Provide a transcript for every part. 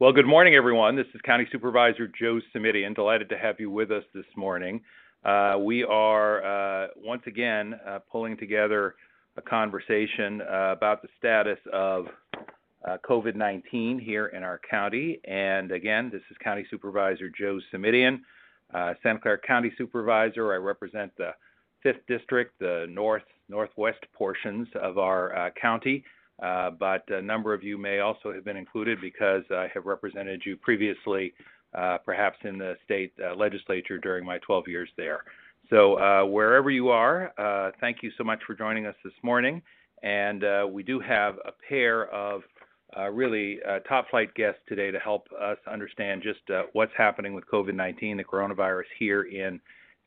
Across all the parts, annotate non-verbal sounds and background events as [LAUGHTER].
Well, good morning, everyone. This is County Supervisor Joe Simitian. Delighted to have you with us this morning. Uh, we are uh, once again uh, pulling together a conversation uh, about the status of uh, COVID 19 here in our county. And again, this is County Supervisor Joe Simitian, uh, Santa Clara County Supervisor. I represent the 5th District, the north northwest portions of our county. Uh, but a number of you may also have been included because I have represented you previously, uh, perhaps in the state uh, legislature during my 12 years there. So, uh, wherever you are, uh, thank you so much for joining us this morning. And we do have a pair of really top flight guests today to help us understand just what's happening with COVID 19, the coronavirus here in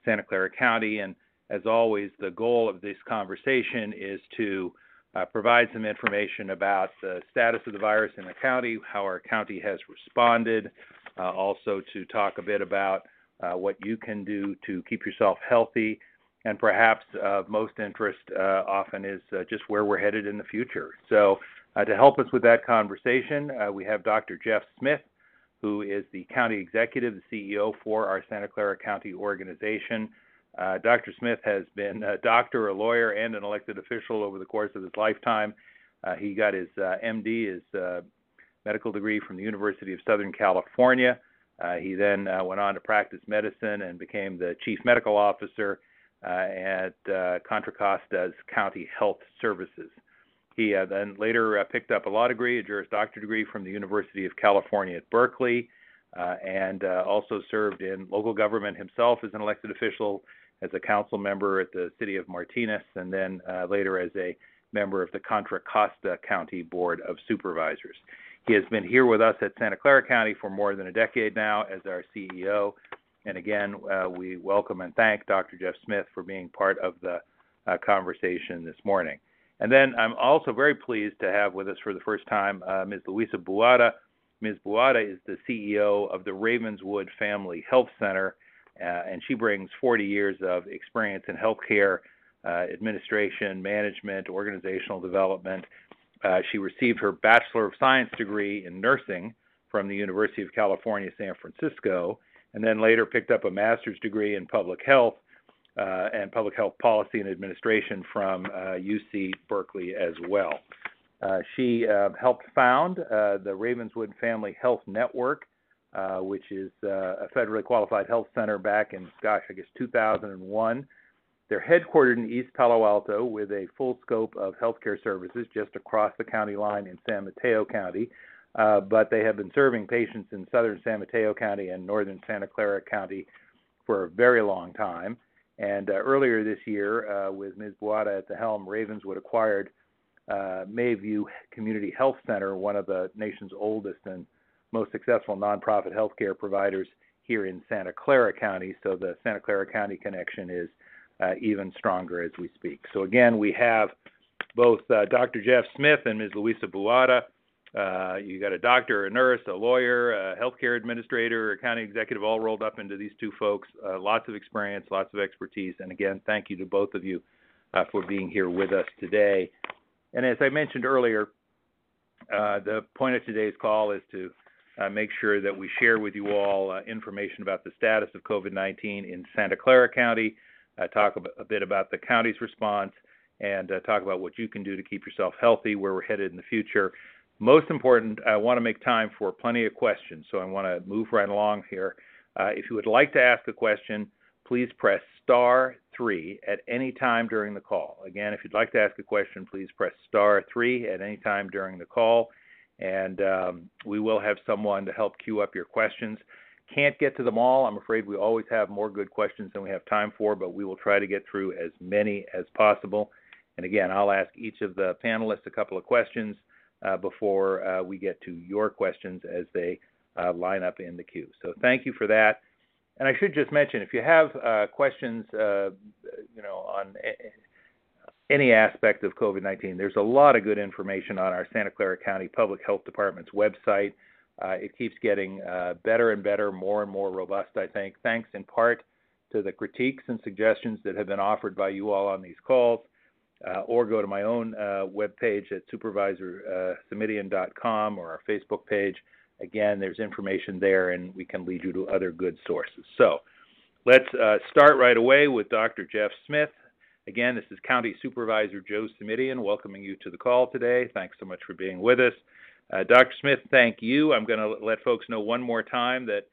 Santa Clara County. And as always, the goal of this conversation is to uh, provide some information about the status of the virus in the county, how our county has responded, uh, also to talk a bit about uh, what you can do to keep yourself healthy, and perhaps of most interest uh, often is uh, just where we're headed in the future. So, uh, to help us with that conversation, we have Dr. Jeff Smith, who is the county executive, the CEO for our Santa Clara County organization. Uh, Dr. Smith has been a doctor, a lawyer, and an elected official over the course of his lifetime. Uh, he got his uh, MD, his uh, medical degree from the University of Southern California. Uh, he then uh, went on to practice medicine and became the chief medical officer at Contra Costa's County Health Services. He then later picked up a law degree, a Juris Doctor degree from the University of California at Berkeley, and also served in local government himself as an elected official as a council member at the city of Martinez, and then uh, later as a member of the Contra Costa County Board of Supervisors. He has been here with us at Santa Clara County for more than a decade now as our CEO. And again, uh, we welcome and thank Dr. Jeff Smith for being part of the uh, conversation this morning. And then I'm also very pleased to have with us for the first time uh, Ms. Luisa Buada. Ms. Buada is the CEO of the Ravenswood Family Health Center and she brings 40 years of experience in healthcare uh, administration, management, organizational development. Uh, she received her Bachelor of Science degree in nursing from the University of California, San Francisco, and then later picked up a master's degree in public health uh, and public health policy and administration from uh, UC Berkeley as well. Uh, she helped found the Ravenswood Family Health Network, uh, which is uh, a federally qualified health center back in, gosh, I guess 2001. They're headquartered in East Palo Alto with a full scope of healthcare services just across the county line in San Mateo County. Uh, but they have been serving patients in southern San Mateo County and northern Santa Clara County for a very long time. And uh, earlier this year, uh, with Ms. Buada at the helm, Ravenswood acquired uh, Mayview Community Health Center, one of the nation's oldest and most successful nonprofit healthcare providers here in Santa Clara County. So the Santa Clara County connection is uh, even stronger as we speak. So again, we have both uh, Dr. Jeff Smith and Ms. Luisa Buada. Uh, you got a doctor, a nurse, a lawyer, a healthcare administrator, a county executive, all rolled up into these two folks. Uh, lots of experience, lots of expertise, and again, thank you to both of you uh, for being here with us today. And as I mentioned earlier, uh, the point of today's call is to uh, make sure that we share with you all uh, information about the status of COVID 19 in Santa Clara County, uh, talk a bit about the county's response, and uh, talk about what you can do to keep yourself healthy, where we're headed in the future. Most important, I want to make time for plenty of questions, so I want to move right along here. Uh, if you would like to ask a question, please press star three at any time during the call. Again, if you'd like to ask a question, please press star three at any time during the call and um, we will have someone to help queue up your questions. Can't get to them all. I'm afraid we always have more good questions than we have time for, but we will try to get through as many as possible. And again, I'll ask each of the panelists a couple of questions uh, before uh, we get to your questions as they uh, line up in the queue. So thank you for that. And I should just mention, if you have uh, questions, uh, you know, on any aspect of COVID 19. There's a lot of good information on our Santa Clara County Public Health Department's website. Uh, it keeps getting uh, better and better, more and more robust, I think, thanks in part to the critiques and suggestions that have been offered by you all on these calls. Uh, or go to my own uh, webpage at supervisorsimitian.com or our Facebook page, again, there's information there, and we can lead you to other good sources. So let's uh, start right away with Dr. Jeff Smith. Again, this is County Supervisor Joe Simitian welcoming you to the call today. Thanks so much for being with us. Uh, Dr. Smith, thank you. I'm going to let folks know one more time that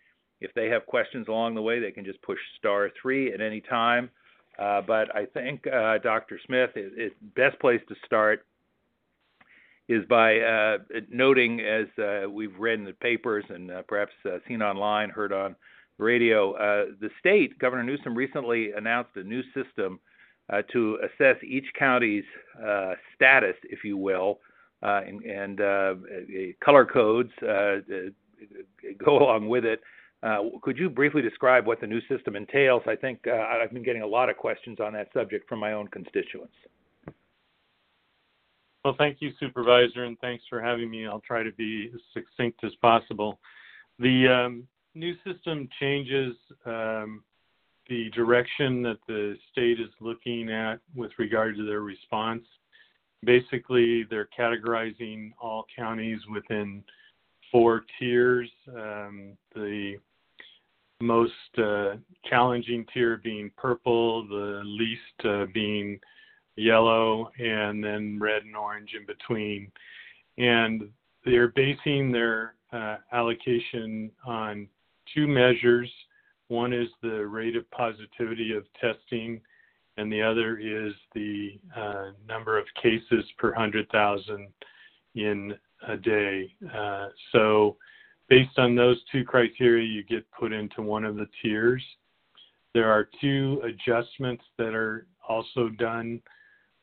if they have questions along the way, they can just push star three at any time. Uh, but I think uh, Dr. Smith is best place to start is by uh, noting, as uh, we've read in the papers and uh, perhaps uh, seen online, heard on radio, the state, Governor Newsom recently announced a new system to assess each county's status, if you will, and, and color codes go along with it. Uh, could you briefly describe what the new system entails? I think uh, I've been getting a lot of questions on that subject from my own constituents. Well, thank you, Supervisor, and thanks for having me. I'll try to be as succinct as possible. The um, new system changes um, the direction that the state is looking at with regard to their response. Basically, they're categorizing all counties within four tiers. Um, the most uh, challenging tier being purple, the least uh, being yellow, and then red and orange in between. And they're basing their uh, allocation on two measures. One is the rate of positivity of testing, and the other is the uh, number of cases per 100,000 in a day. Uh, so Based on those two criteria, you get put into one of the tiers. There are two adjustments that are also done.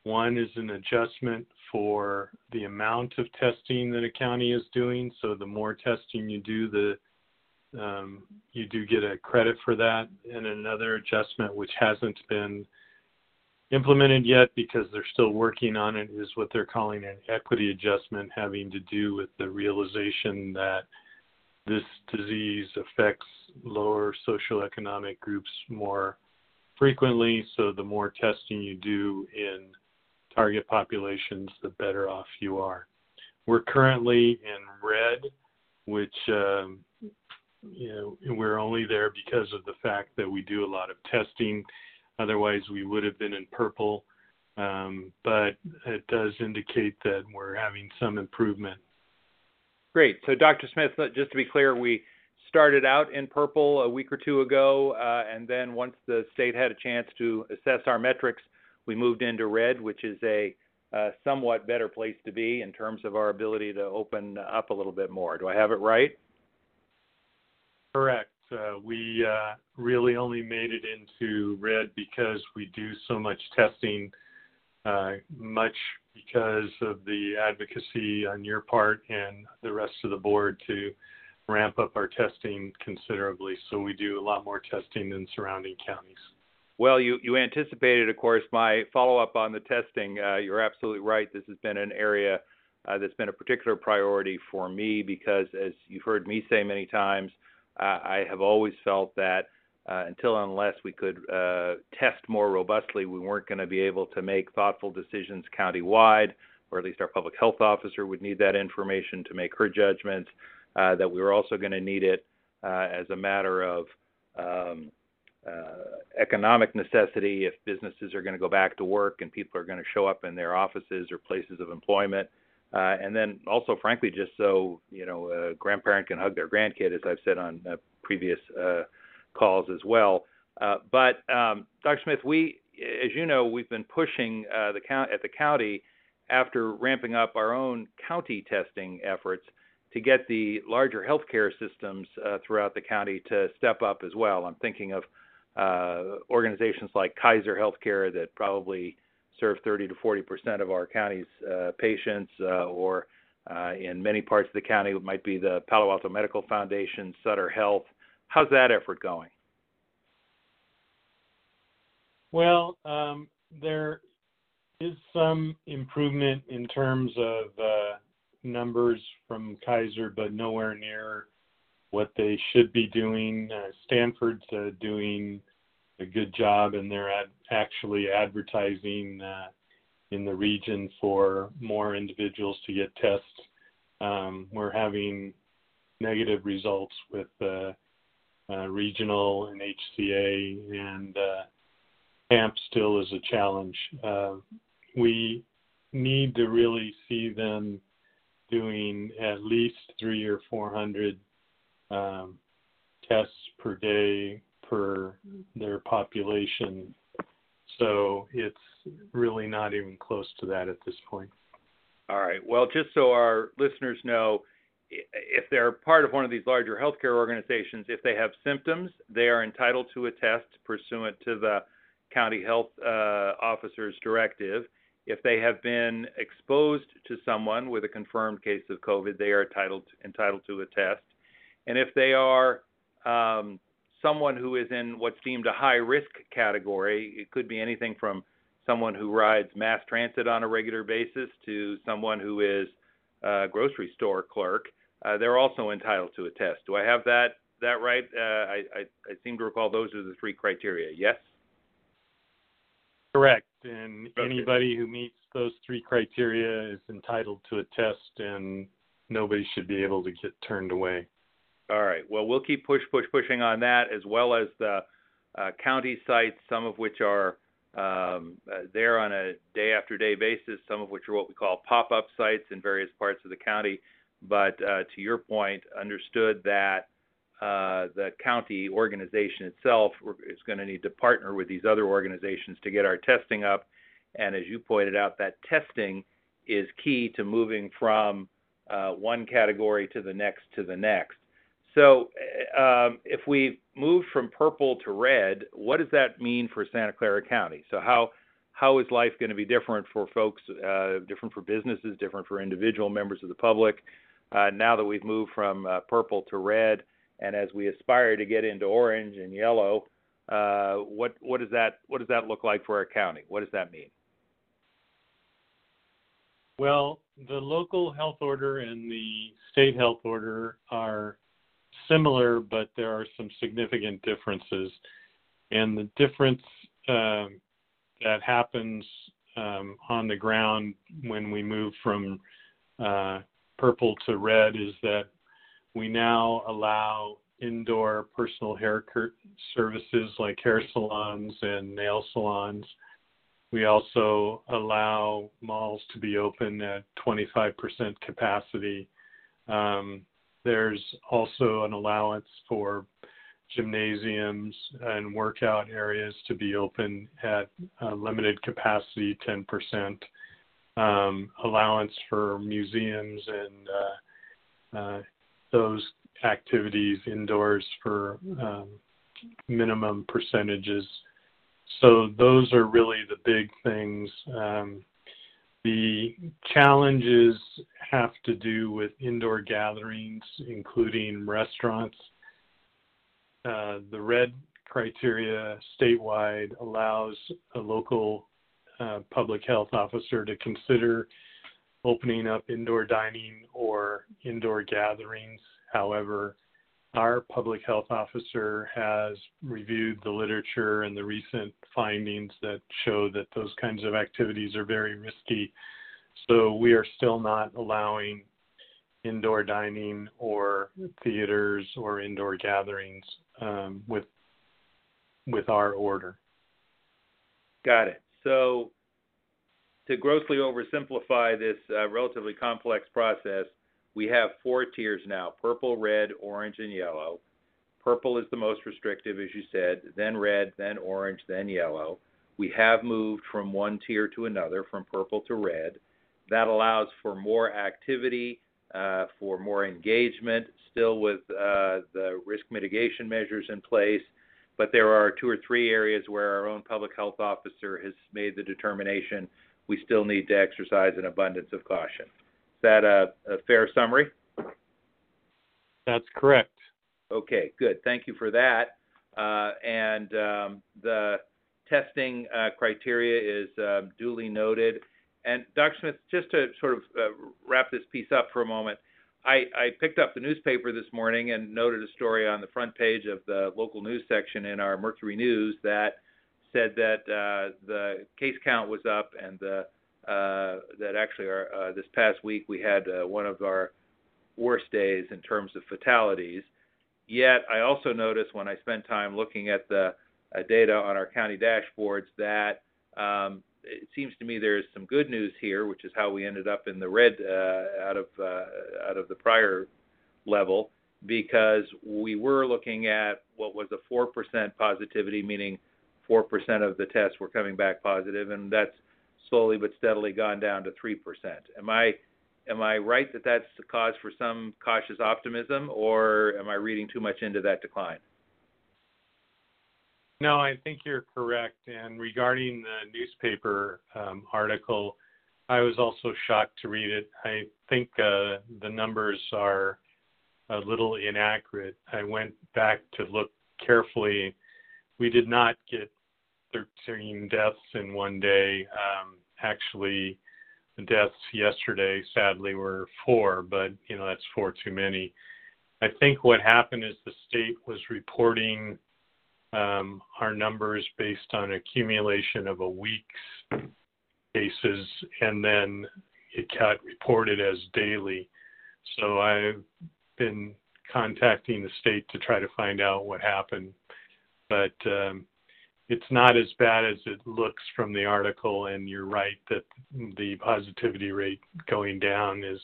One is an adjustment for the amount of testing that a county is doing. So the more testing you do, the um, you do get a credit for that. And another adjustment, which hasn't been implemented yet because they're still working on it, is what they're calling an equity adjustment, having to do with the realization that this disease affects lower socioeconomic groups more frequently. So the more testing you do in target populations, the better off you are. We're currently in red, which um, you know we're only there because of the fact that we do a lot of testing. Otherwise, we would have been in purple. Um, but it does indicate that we're having some improvement Great. So, Dr. Smith, just to be clear, we started out in purple a week or two ago, uh, and then once the state had a chance to assess our metrics, we moved into red, which is a uh, somewhat better place to be in terms of our ability to open up a little bit more. Do I have it right? Correct. Uh, we uh, really only made it into red because we do so much testing, uh, much because of the advocacy on your part and the rest of the board to ramp up our testing considerably. So we do a lot more testing than surrounding counties. Well, you, you anticipated, of course, my follow up on the testing. Uh, you're absolutely right. This has been an area uh, that's been a particular priority for me because, as you've heard me say many times, I have always felt that uh, until unless we could uh, test more robustly, we weren't going to be able to make thoughtful decisions countywide, or at least our public health officer would need that information to make her judgments. Uh, that we were also going to need it uh, as a matter of um, uh, economic necessity if businesses are going to go back to work and people are going to show up in their offices or places of employment. Uh, and then also, frankly, just so you know, a grandparent can hug their grandkid, as I've said on previous calls as well. Uh, but um, Dr. Smith, we, as you know, we've been pushing uh, the count at the county after ramping up our own county testing efforts to get the larger healthcare systems uh, throughout the county to step up as well. I'm thinking of uh, organizations like Kaiser Healthcare that probably serve 30 to 40 percent of our county's uh, patients, uh, or in many parts of the county, it might be the Palo Alto Medical Foundation, Sutter Health, How's that effort going? Well, um, there is some improvement in terms of uh, numbers from Kaiser, but nowhere near what they should be doing. Uh, Stanford's uh, doing a good job, and they're ad- actually advertising uh, in the region for more individuals to get tests. Um, we're having negative results with uh, uh, regional and HCA, and uh, AMP still is a challenge. Uh, we need to really see them doing at least three or 400 um, tests per day per their population. So it's really not even close to that at this point. All right. Well, just so our listeners know, if they're part of one of these larger healthcare organizations, if they have symptoms, they are entitled to a test pursuant to the county health uh, officer's directive. If they have been exposed to someone with a confirmed case of COVID, they are entitled entitled to a test. And if they are um, someone who is in what's deemed a high risk category, it could be anything from someone who rides mass transit on a regular basis to someone who is a grocery store clerk, uh, they're also entitled to a test. Do I have that that right? Uh, I, I, I seem to recall those are the three criteria. Yes. Correct. And okay. anybody who meets those three criteria is entitled to a test, and nobody should be able to get turned away. All right. Well, we'll keep push, push, pushing on that, as well as the uh, county sites, some of which are um, uh, there on a day after day basis, some of which are what we call pop up sites in various parts of the county. But uh, to your point, understood that uh, the county organization itself is going to need to partner with these other organizations to get our testing up. And as you pointed out, that testing is key to moving from uh, one category to the next to the next. So, um, if we move from purple to red, what does that mean for Santa Clara County? So, how how is life going to be different for folks, uh, different for businesses, different for individual members of the public? Uh, now that we've moved from uh, purple to red, and as we aspire to get into orange and yellow, uh, what what does that what does that look like for our county? What does that mean? Well, the local health order and the state health order are similar, but there are some significant differences. And the difference um, that happens um, on the ground when we move from uh, purple to red is that we now allow indoor personal hair services like hair salons and nail salons. We also allow malls to be open at 25% capacity. Um, there's also an allowance for gymnasiums and workout areas to be open at limited capacity, 10%. Um, allowance for museums and uh, uh, those activities indoors for um, minimum percentages. So those are really the big things. Um, the challenges have to do with indoor gatherings, including restaurants. Uh, the red criteria statewide allows a local uh, public health officer to consider opening up indoor dining or indoor gatherings. However, our public health officer has reviewed the literature and the recent findings that show that those kinds of activities are very risky. So we are still not allowing indoor dining or theaters or indoor gatherings um, with with our order. Got it. So to grossly oversimplify this uh, relatively complex process, we have four tiers now purple, red, orange, and yellow. Purple is the most restrictive, as you said, then red, then orange, then yellow. We have moved from one tier to another, from purple to red. That allows for more activity, uh, for more engagement, still with uh, the risk mitigation measures in place. But there are two or three areas where our own public health officer has made the determination we still need to exercise an abundance of caution that a, a fair summary? That's correct. Okay, good. Thank you for that. Uh, and um, the testing uh, criteria is uh, duly noted. And Dr. Smith, just to sort of uh, wrap this piece up for a moment, I, I, picked up the newspaper this morning and noted a story on the front page of the local news section in our Mercury News that said that uh, the case count was up and the uh, that actually uh, this past week we had uh, one of our worst days in terms of fatalities. Yet, I also noticed when I spent time looking at the uh, data on our county dashboards that um, it seems to me there's some good news here, which is how we ended up in the red uh, out of out of the prior level, because we were looking at what was a 4% positivity, meaning 4% of the tests were coming back positive, and that's slowly but steadily gone down to 3%. Am I am I right that that's the cause for some cautious optimism, or am I reading too much into that decline? No, I think you're correct. And regarding the newspaper um, article, I was also shocked to read it. I think uh, the numbers are a little inaccurate. I went back to look carefully. We did not get 13 deaths in one day. Um, actually, the deaths yesterday, sadly, were four, but you know that's four too many. I think what happened is the state was reporting um, our numbers based on accumulation of a week's cases, and then it got reported as daily. So I've been contacting the state to try to find out what happened, but um, it's not as bad as it looks from the article. And you're right that the positivity rate going down is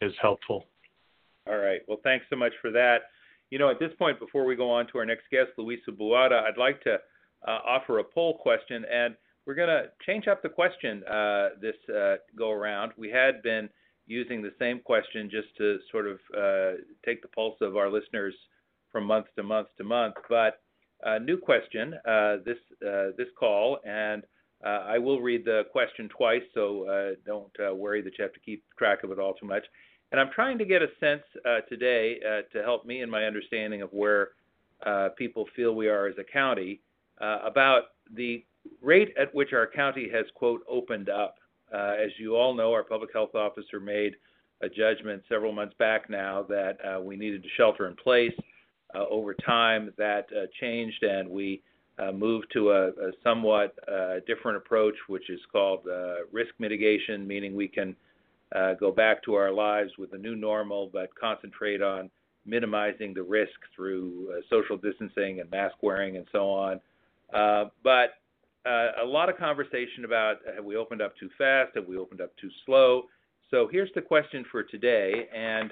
is helpful. All right. Well, thanks so much for that. You know, at this point, before we go on to our next guest, Luisa Buada, I'd like to uh, offer a poll question, and we're going to change up the question uh, this uh, go around. We had been using the same question just to sort of uh, take the pulse of our listeners from month to month to month, but a new question uh, this uh, this call, and I will read the question twice, so don't worry that you have to keep track of it all too much. And I'm trying to get a sense uh, today uh, to help me in my understanding of where uh, people feel we are as a county uh, about the rate at which our county has, quote, opened up. Uh, as you all know, our public health officer made a judgment several months back now that uh, we needed to shelter in place. Over time, that changed, and we moved to a, somewhat different approach, which is called risk mitigation, meaning we can uh, go back to our lives with a new normal, but concentrate on minimizing the risk through uh, social distancing and mask wearing and so on. Uh, but uh, a lot of conversation about have we opened up too fast? Have we opened up too slow? So here's the question for today, and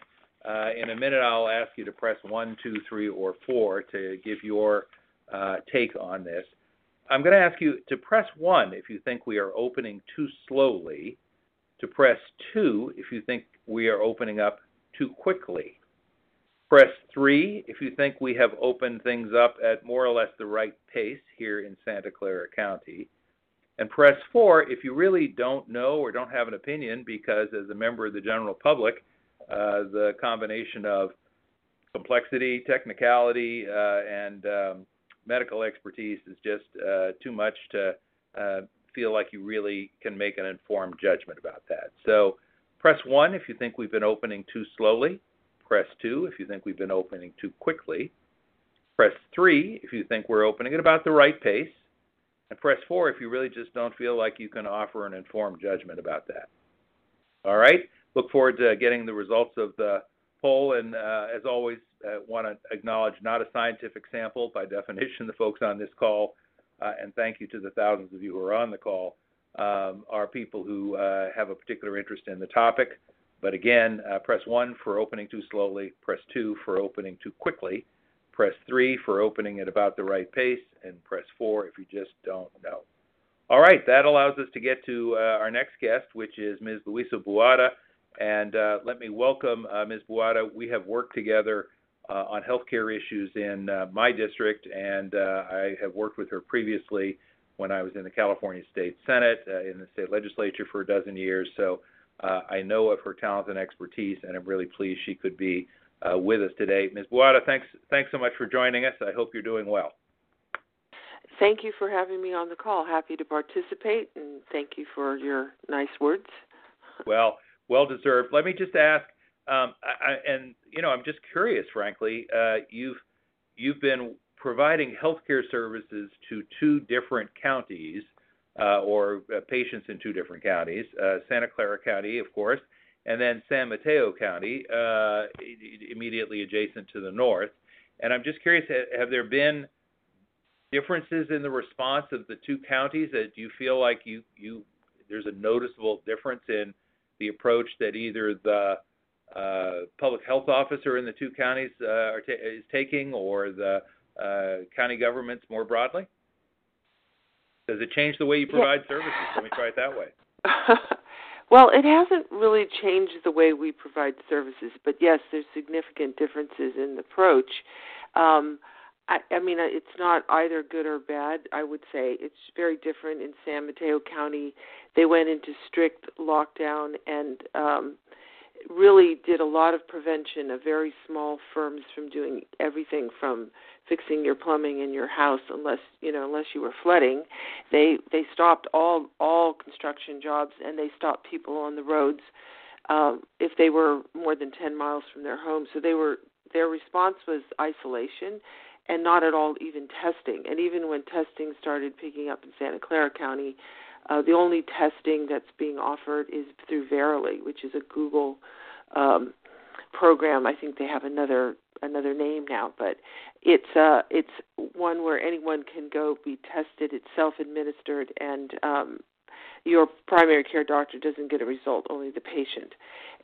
uh, in a minute I'll ask you to press one, two, three, or four to give your uh, take on this. I'm going to ask you to press one if you think we are opening too slowly to press 2 if you think we are opening up too quickly. Press 3 if you think we have opened things up at more or less the right pace here in Santa Clara County. And press 4 if you really don't know or don't have an opinion because, as a member of the general public, the combination of complexity, technicality, uh, and um, medical expertise is just uh, too much to uh, feel like you really can make an informed judgment about that. So press 1 if you think we've been opening too slowly. Press 2 if you think we've been opening too quickly. Press 3 if you think we're opening at about the right pace. And press 4 if you really just don't feel like you can offer an informed judgment about that. All right? Look forward to getting the results of the poll. And uh, as always, uh, want to acknowledge not a scientific sample. By [LAUGHS] definition, the folks on this call uh, and thank you to the thousands of you who are on the call, um, are people who uh, have a particular interest in the topic. But again, uh, press 1 for opening too slowly, press 2 for opening too quickly, press 3 for opening at about the right pace, and press 4 if you just don't know. All right, that allows us to get to uh, our next guest, which is Ms. Luisa Buada. And uh, let me welcome uh, Ms. Buada. We have worked together uh, on healthcare issues in uh, my district, and uh, I have worked with her previously when I was in the California State Senate, in the state legislature for a dozen years. So I know of her talent and expertise, and I'm really pleased she could be with us today. Ms. Buada, thanks, thanks so much for joining us. I hope you're doing well. Thank you for having me on the call. Happy to participate, and thank you for your nice words. Well, well deserved. Let me just ask um, I, and you know, I'm just curious, frankly. Uh, you've you've been providing healthcare services to two different counties, uh, or uh, patients in two different counties, uh, Santa Clara County, of course, and then San Mateo County, uh, immediately adjacent to the north. And I'm just curious, have there been differences in the response of the two counties? Do you feel like you you there's a noticeable difference in the approach that either the uh, public health officer in the two counties uh, ta- is taking, or the uh, county governments more broadly? Does it change the way you provide yeah. services? Let me try it that way. [LAUGHS] well, it hasn't really changed the way we provide services, but yes, there's significant differences in the approach. Um, I, I mean, it's not either good or bad. I would say it's very different in San Mateo County. They went into strict lockdown and um, really did a lot of prevention of very small firms from doing everything from fixing your plumbing in your house unless you know unless you were flooding they they stopped all all construction jobs and they stopped people on the roads um if they were more than 10 miles from their home so they were their response was isolation and not at all even testing and even when testing started picking up in Santa Clara County uh, the only testing that's being offered is through Verily, which is a Google um, program. I think they have another another name now, but it's uh it's one where anyone can go be tested. It's self administered and um your primary care doctor doesn't get a result, only the patient.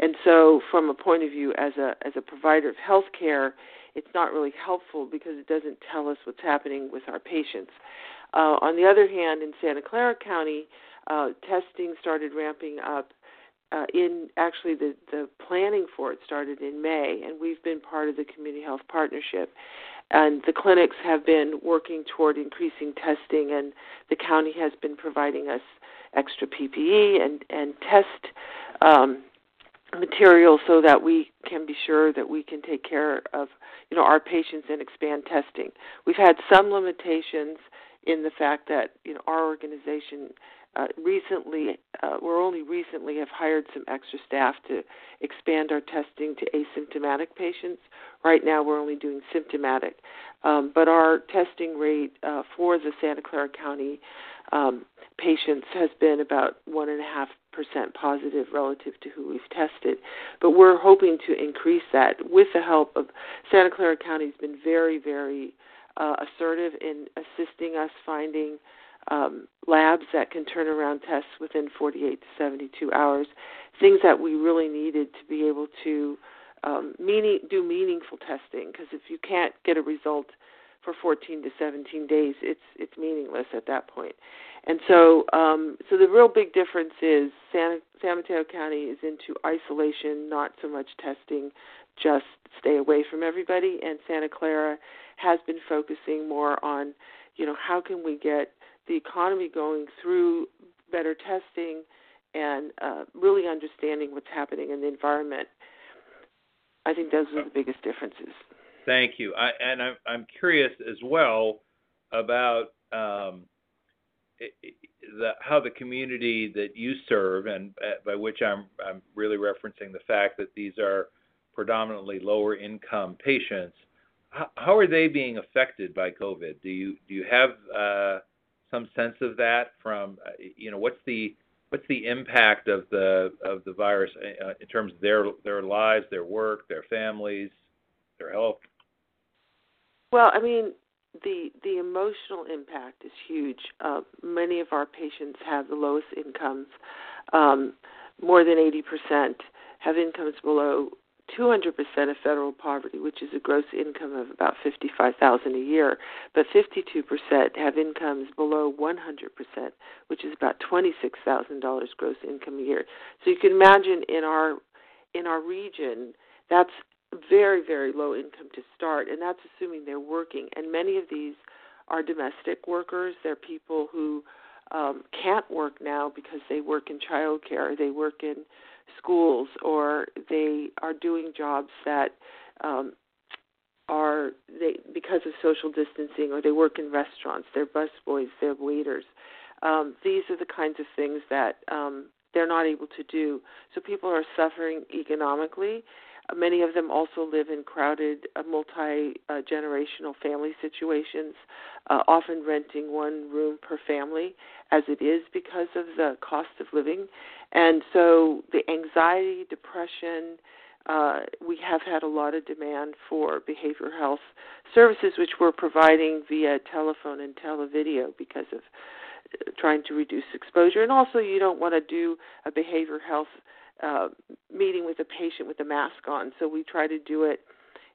And so from a point of view as a as a provider of health care, it's not really helpful because it doesn't tell us what's happening with our patients. Uh, on the other hand, in Santa Clara County, uh, testing started ramping up uh, in actually the, the planning for it started in May, and we've been part of the Community Health Partnership. And the clinics have been working toward increasing testing, and the county has been providing us extra PPE and, and test um, material so that we can be sure that we can take care of you know our patients and expand testing. We've had some limitations in the fact that you know our organization uh, recently, uh, we're only recently have hired some extra staff to expand our testing to asymptomatic patients. Right now, we're only doing symptomatic, um, but our testing rate uh, for the Santa Clara County um, patients has been about one and a half percent positive relative to who we've tested. But we're hoping to increase that with the help of Santa Clara County has been very, very uh, assertive in assisting us finding um, labs that can turn around tests within 48 to 72 hours, things that we really needed to be able to um, meaning, do meaningful testing. Because if you can't get a result for 14 to 17 days, it's it's meaningless at that point. And so, um, so the real big difference is San, San Mateo County is into isolation, not so much testing, just stay away from everybody. And Santa Clara has been focusing more on, you know, how can we get the economy going through better testing and uh, really understanding what's happening in the environment. I think those are the biggest differences. Thank you. I, and I'm, I'm curious as well about um, the, how the community that you serve, and uh, by which I'm, I'm really referencing the fact that these are predominantly lower income patients, how, how are they being affected by COVID? Do you do you have uh, some sense of that from uh, you know what's the what's the impact of the of the virus uh, in terms of their their lives, their work, their families, their health? Well, I mean, the the emotional impact is huge. Uh, many of our patients have the lowest incomes. Um, more than 80% have incomes below 200% of federal poverty, which is a gross income of about 55,000 a year, but 52% have incomes below 100%, which is about $26,000 gross income a year. So you can imagine in our in our region, that's very very low income to start, and that's assuming they're working. And many of these are domestic workers. They're people who um, can't work now because they work in childcare, they work in schools or they are doing jobs that um, are they because of social distancing or they work in restaurants they're busboys they're waiters. Um, these are the kinds of things that um, they're not able to do. So people are suffering economically many of them also live in crowded, uh, multi generational family situations, uh, often renting one room per family, as it is because of the cost of living. And so the anxiety, depression, uh, we have had a lot of demand for behavioral health services, which we're providing via telephone and televideo because of uh, trying to reduce exposure. And also, you don't want to do a behavioral health uh, meeting with a patient with a mask on, so we try to do it,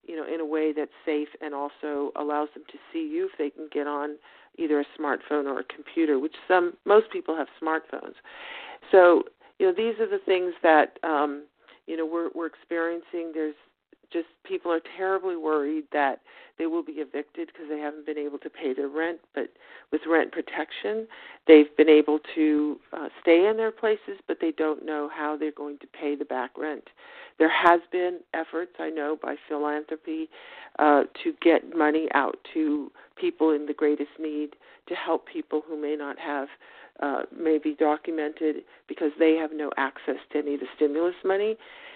you know, in a way that's safe and also allows them to see you if they can get on either a smartphone or a computer, which some most people have smartphones. So, you know, these are the things that um, you know we're we're experiencing there's just people are terribly worried that they will be evicted because they haven't been able to pay their rent but with rent protection they've been able to uh, stay in their places but they don't know how they're going to pay the back rent. There has been efforts i know by philanthropy uh, to get money out to people in the greatest need to help people who may not have uh, may be documented because they have no access to any of the stimulus money.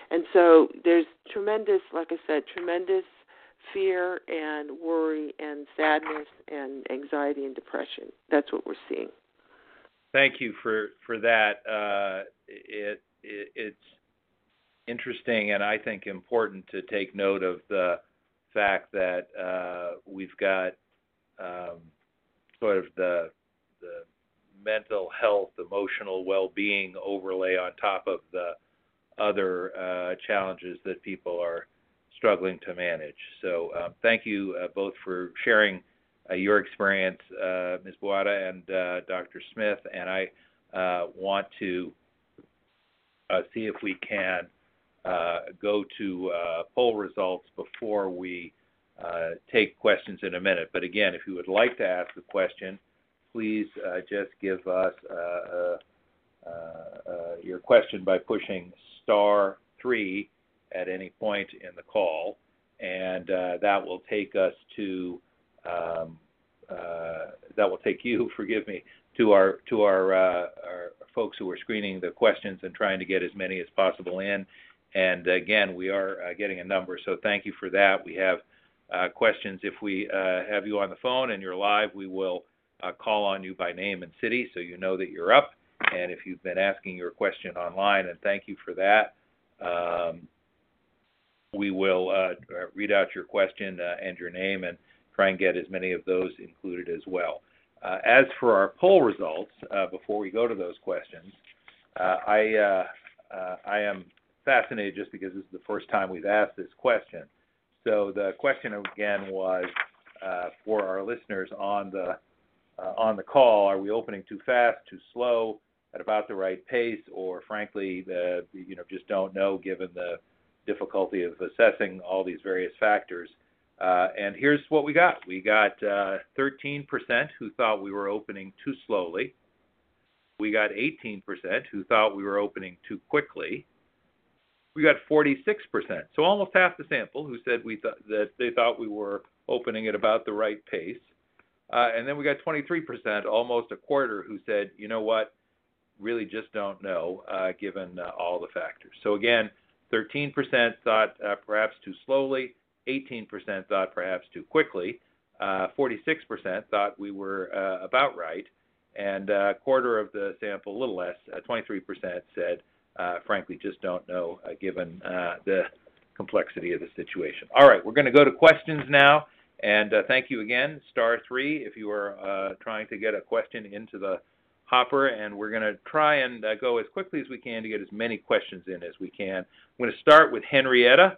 And so there's tremendous, like I said, tremendous fear and worry and sadness and anxiety and depression. That's what we're seeing. Thank you for for that. Uh, it, it it's interesting and I think important to take note of the fact that uh, we've got um, sort of the the mental health, emotional well-being overlay on top of the other uh, challenges that people are struggling to manage. So um, thank you uh, both for sharing uh, your experience, uh, Ms. Buada and uh, Dr. Smith. And I uh, want to see if we can go to poll results before we take questions in a minute. But again, if you would like to ask a question, please uh, just give us uh, uh, your question by pushing star three at any point in the call, and that will take us to um, that will take you, [LAUGHS] forgive me, to our to our, our folks who are screening the questions and trying to get as many as possible in. And again, we are uh, getting a number, so thank you for that. We have uh, questions. If we uh, have you on the phone and you're live, we will uh, call on you by name and city so you know that you're up. And if you've been asking your question online, and thank you for that, um, we will uh, read out your question uh, and your name and try and get as many of those included as well. Uh, as for our poll results, uh, before we go to those questions, uh, I, I am fascinated just because this is the first time we've asked this question. So the question again was for our listeners on the uh, on the call, are we opening too fast, too slow, at about the right pace, or frankly, the, you know, just don't know given the difficulty of assessing all these various factors. Uh, and here's what we got. We got uh, 13% who thought we were opening too slowly. We got 18% who thought we were opening too quickly. We got 46%, so almost half the sample, who said we th- that they thought we were opening at about the right pace. Uh, and then we got 23%, almost a quarter, who said, you know what, really just don't know, uh, given uh, all the factors. So again, 13% thought uh, perhaps too slowly, 18% thought perhaps too quickly, 46% uh, thought we were uh, about right, and a quarter of the sample, a little less, 23% said, frankly, just don't know, given the complexity of the situation. All right, we're going to go to questions now. And uh, thank you again, star three, if you are uh, trying to get a question into the hopper. And we're going to try and uh, go as quickly as we can to get as many questions in as we can. I'm going to start with Henrietta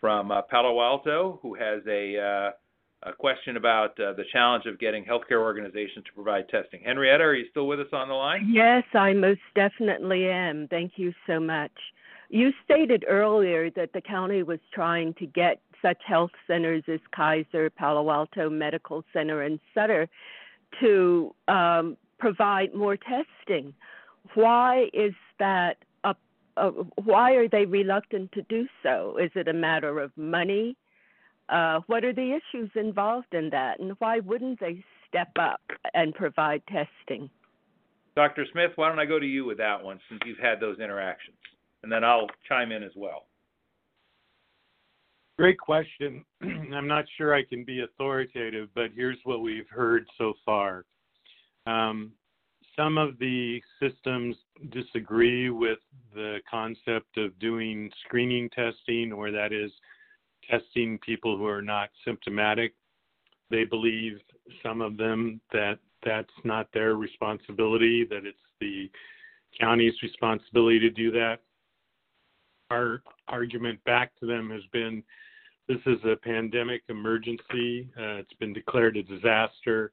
from uh, Palo Alto, who has a, uh, a question about uh, the challenge of getting healthcare organizations to provide testing. Henrietta, are you still with us on the line? Yes, I most definitely am. Thank you so much. You stated earlier that the county was trying to get such health centers as Kaiser, Palo Alto Medical Center, and Sutter to um, provide more testing. Why is that? A, a, why are they reluctant to do so? Is it a matter of money? Uh, what are the issues involved in that, and why wouldn't they step up and provide testing? Dr. Smith, why don't I go to you with that one since you've had those interactions, and then I'll chime in as well. Great question. [CLEARS THROAT] I'm not sure I can be authoritative, but here's what we've heard so far. Um, some of the systems disagree with the concept of doing screening testing, or that is, testing people who are not symptomatic. They believe, some of them, that that's not their responsibility, that it's the county's responsibility to do that. Our argument back to them has been this is a pandemic emergency. Uh, it's been declared a disaster.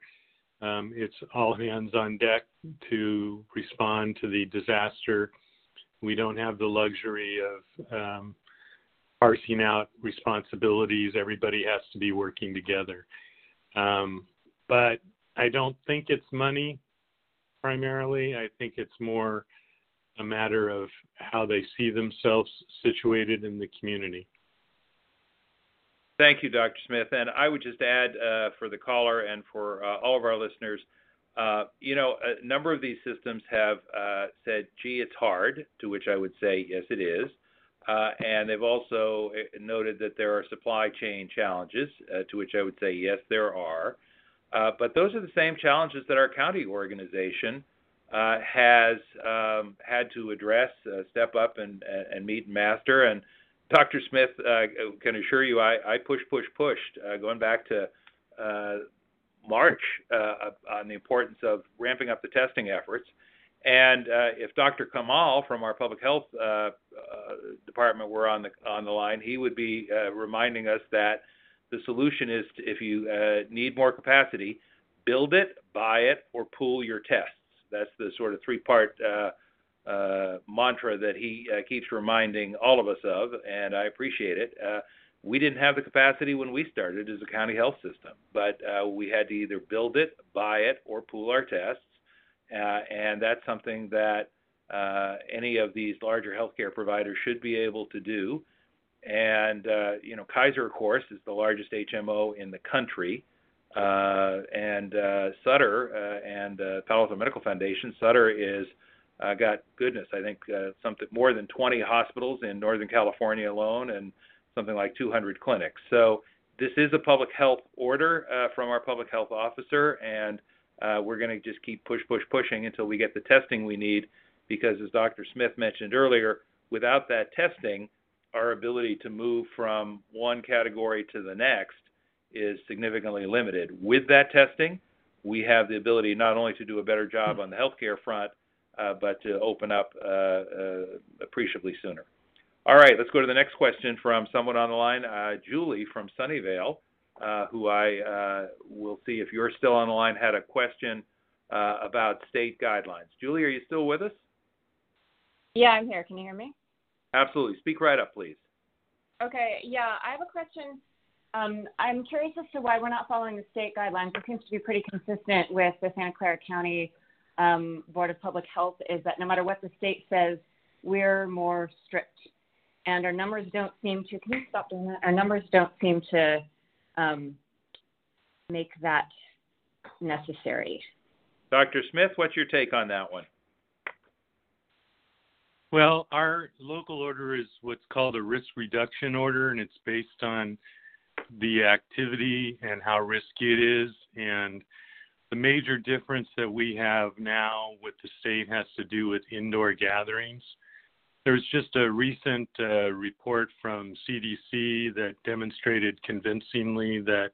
Um, it's all hands on deck to respond to the disaster. We don't have the luxury of um, parsing out responsibilities. Everybody has to be working together. Um, but I don't think it's money primarily. I think it's more a matter of how they see themselves situated in the community. Thank you, Dr. Smith. And I would just add uh, for the caller and for uh, all of our listeners, uh, you know, a number of these systems have uh, said, gee, it's hard, to which I would say, yes, it is. Uh, and they've also uh, noted that there are supply chain challenges, to which I would say, yes, there are. but those are the same challenges that our county organization has um, had to address, step up and, and meet and master. And Dr. Smith uh, can assure you I, I push, push, pushed, uh, going back to uh, March uh, on the importance of ramping up the testing efforts. And uh, if Dr. Kamal from our public health uh, department were on the on the line, he would be reminding us that the solution is to, if you need more capacity, build it, buy it, or pool your tests. That's the sort of three-part uh, mantra that he uh, keeps reminding all of us of, and I appreciate it. Uh, we didn't have the capacity when we started as a county health system, but uh, we had to either build it, buy it, or pool our tests, uh, and that's something that uh, any of these larger healthcare providers should be able to do. And uh, you know, Kaiser, of course, is the largest HMO in the country, uh, and uh, Sutter uh, and uh, Palo Alto Medical Foundation. Sutter is uh, got goodness, I think uh, something more than 20 hospitals in Northern California alone, and something like 200 clinics. So this is a public health order uh, from our public health officer, and uh, we're going to just keep push, push, pushing until we get the testing we need. Because as Dr. Smith mentioned earlier, without that testing, our ability to move from one category to the next is significantly limited. With that testing, we have the ability not only to do a better job on the healthcare front, uh, but to open up uh, uh, appreciably sooner. All right, let's go to the next question from someone on the line, Julie from Sunnyvale, who I will see if you're still on the line, had a question about state guidelines. Julie, are you still with us? Yeah, I'm here. Can you hear me? Absolutely. Speak right up, please. Okay. Yeah, I have a question. Um, I'm curious as to why we're not following the state guidelines. It seems to be pretty consistent with the Santa Clara County um, Board of Public Health is that no matter what the state says, we're more strict. And our numbers don't seem to, can you stop doing that? Our numbers don't seem to um, make that necessary. Dr. Smith, what's your take on that one? Well, our local order is what's called a risk reduction order, and it's based on the activity and how risky it is. And the major difference that we have now with the state has to do with indoor gatherings. There's just a recent uh, report from CDC that demonstrated convincingly that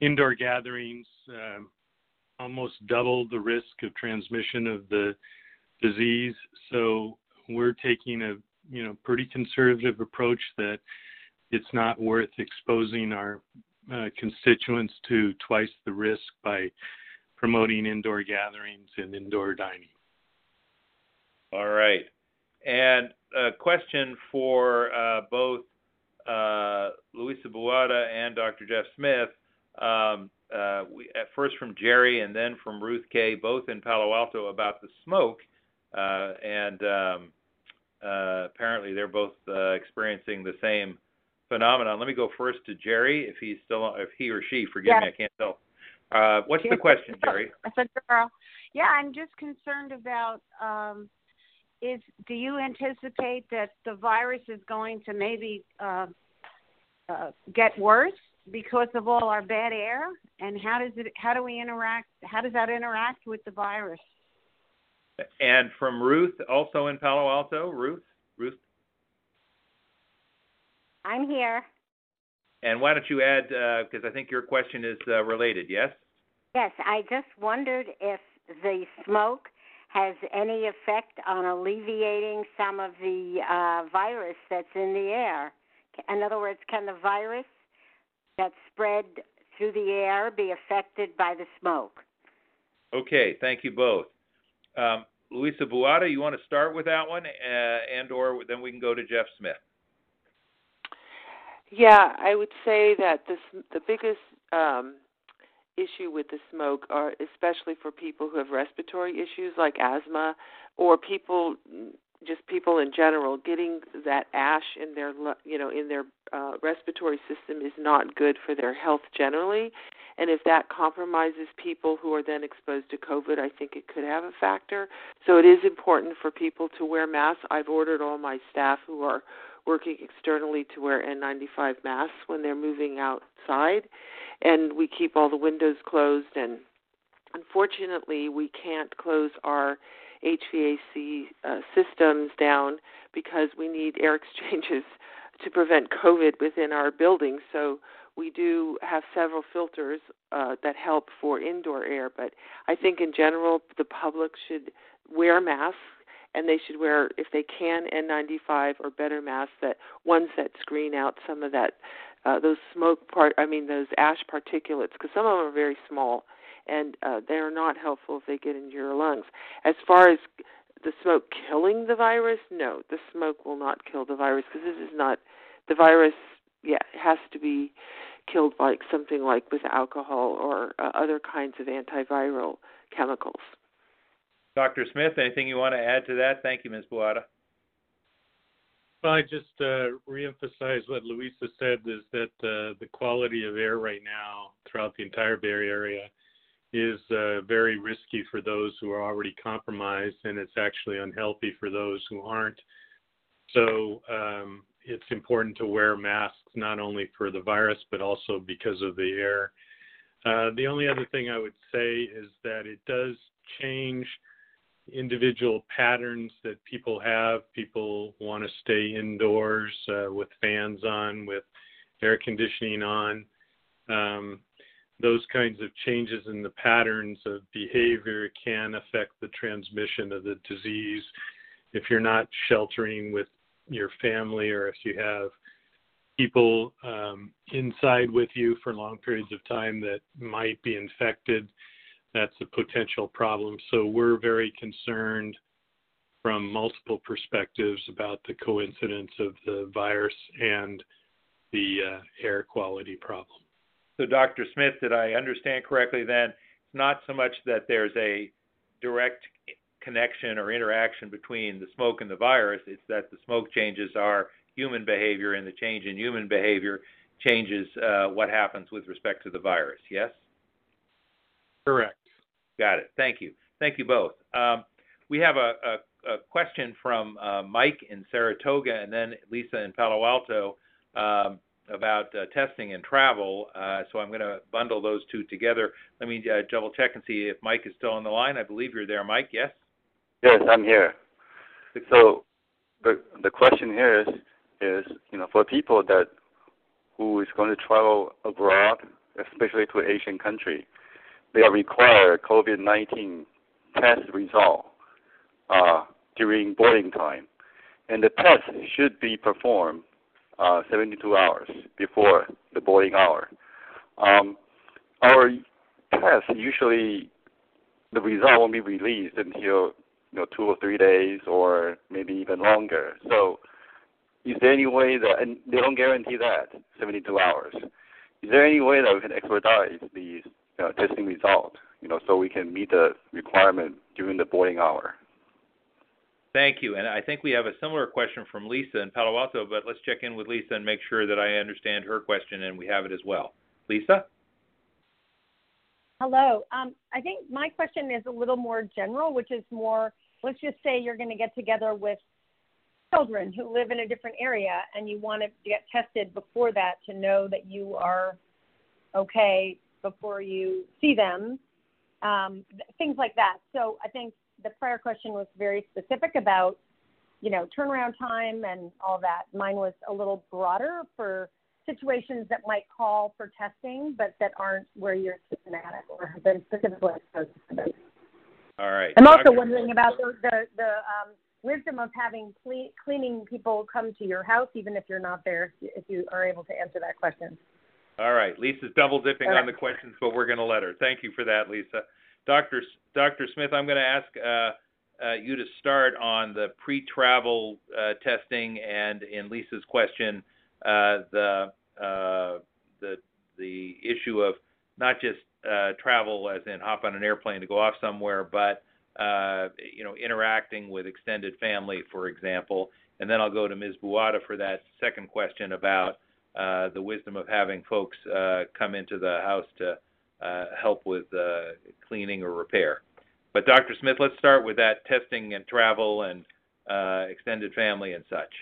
indoor gatherings uh, almost double the risk of transmission of the disease. So we're taking a you know pretty conservative approach that it's not worth exposing our uh, constituents to twice the risk by promoting indoor gatherings and indoor dining. All right. And a question for uh, both uh, Luisa Buada and Dr. Jeff Smith. Um, uh, we, at first from Jerry and then from Ruth K, both in Palo Alto, about the smoke. Uh, and um, uh, apparently they're both uh, experiencing the same phenomenon. Let me go first to Jerry, if he's still, if he or she, forgive me, I can't tell. Uh, what's the question, Jerry? That's a girl. Yeah, I'm just concerned about um, is do you anticipate that the virus is going to maybe uh, uh, get worse because of all our bad air? And how does it? How do we interact? How does that interact with the virus? And from Ruth, also in Palo Alto. Ruth, Ruth, I'm here. and why don't you add because I think your question is uh, related. Yes. Yes, I just wondered if the smoke has any effect on alleviating some of the uh, virus that's in the air. In other words, can the virus that's spread through the air be affected by the smoke? Okay. Thank you both. Um, Luisa Buada, you want to start with that one, uh, and or then we can go to Jeff Smith. Yeah, I would say that this the biggest um, issue with the smoke are especially for people who have respiratory issues like asthma or people just people in general getting that ash in their you know in their uh, respiratory system is not good for their health generally. And if that compromises people who are then exposed to covid i think it could have a factor. So it is important for people to wear masks. I've ordered all my staff who are working externally to wear N95 masks when they're moving outside, and we keep all the windows closed. And unfortunately, we can't close our HVAC uh, systems down because we need air [LAUGHS] exchanges to prevent COVID within our buildings. So we do have several filters uh, that help for indoor air, but I think in general the public should wear masks and they should wear, if they can, N95 or better masks that ones that screen out some of that uh, those smoke part. I mean those ash particulates because some of them are very small and uh, they are not helpful if they get into your lungs. As far as the smoke killing the virus, no, the smoke will not kill the virus because this is not the virus. Yeah, has to be killed like something like with alcohol or uh, other kinds of antiviral chemicals. Dr. Smith, anything you want to add to that? Thank you, Ms. Buada. Well, I just uh, reemphasize what Luisa said is that uh, the quality of air right now throughout the entire Bay Area is uh, very risky for those who are already compromised, and it's actually unhealthy for those who aren't. So um, it's important to wear masks not only for the virus but also because of the air. Uh, the only other thing I would say is that it does change individual patterns that people have. People want to stay indoors uh, with fans on, with air conditioning on. Um, those kinds of changes in the patterns of behavior can affect the transmission of the disease. If you're not sheltering with your family or if you have people um, inside with you for long periods of time that might be infected, that's a potential problem. So we're very concerned from multiple perspectives about the coincidence of the virus and the uh, air quality problem. So, Dr. Smith, did I understand correctly then? It's not so much that there's a direct connection or interaction between the smoke and the virus, it's that the smoke changes our human behavior, and the change in human behavior changes uh, what happens with respect to the virus. Yes? Correct. Got it. Thank you. Thank you both. Um, we have a, a, a question from uh, Mike in Saratoga and then Lisa in Palo Alto um, about uh, testing and travel. Uh, so I'm going to bundle those two together. Let me uh, double check and see if Mike is still on the line. I believe you're there, Mike. Yes. Yes, I'm here. So the the question here is is you know for people that who is going to travel abroad, especially to Asian country, they are required COVID-19 test result uh, during boarding time, and the test should be performed uh, 72 hours before the boarding hour. Um, our test usually the result won't be released until you know two or three days or maybe even longer. So is there any way that and they don't guarantee that 72 hours. Is there any way that we can expedite these uh, testing result, you know, so we can meet the requirement during the boarding hour? Thank you. And I think we have a similar question from Lisa in Palo Alto, but let's check in with Lisa and make sure that I understand her question and we have it as well. Lisa? Hello. Um, I think my question is a little more general, which is more let's just say you're going to get together with children who live in a different area and you want to get tested before that to know that you are okay before you see them, um, things like that. So I think the prior question was very specific about, you know, turnaround time and all that. Mine was a little broader for situations that might call for testing, but that aren't where you're symptomatic or have been specifically exposed to. All right. I'm also Dr. wondering about the the, the um, wisdom of having cle- cleaning people come to your house, even if you're not there, if you are able to answer that question. All right. Lisa's double dipping All on the questions, but we're going to let her. Thank you for that, Lisa. Dr. S- Dr. Smith, I'm going to ask uh, uh, you to start on the pre-travel uh, testing and in Lisa's question, uh, the uh, the the issue of not just uh, travel as in hop on an airplane to go off somewhere, but uh, you know interacting with extended family, for example. And then I'll go to Ms. Buada for that second question about uh, the wisdom of having folks uh, come into the house to uh, help with uh, cleaning or repair. But Dr. Smith, let's start with that testing and travel and uh, extended family and such.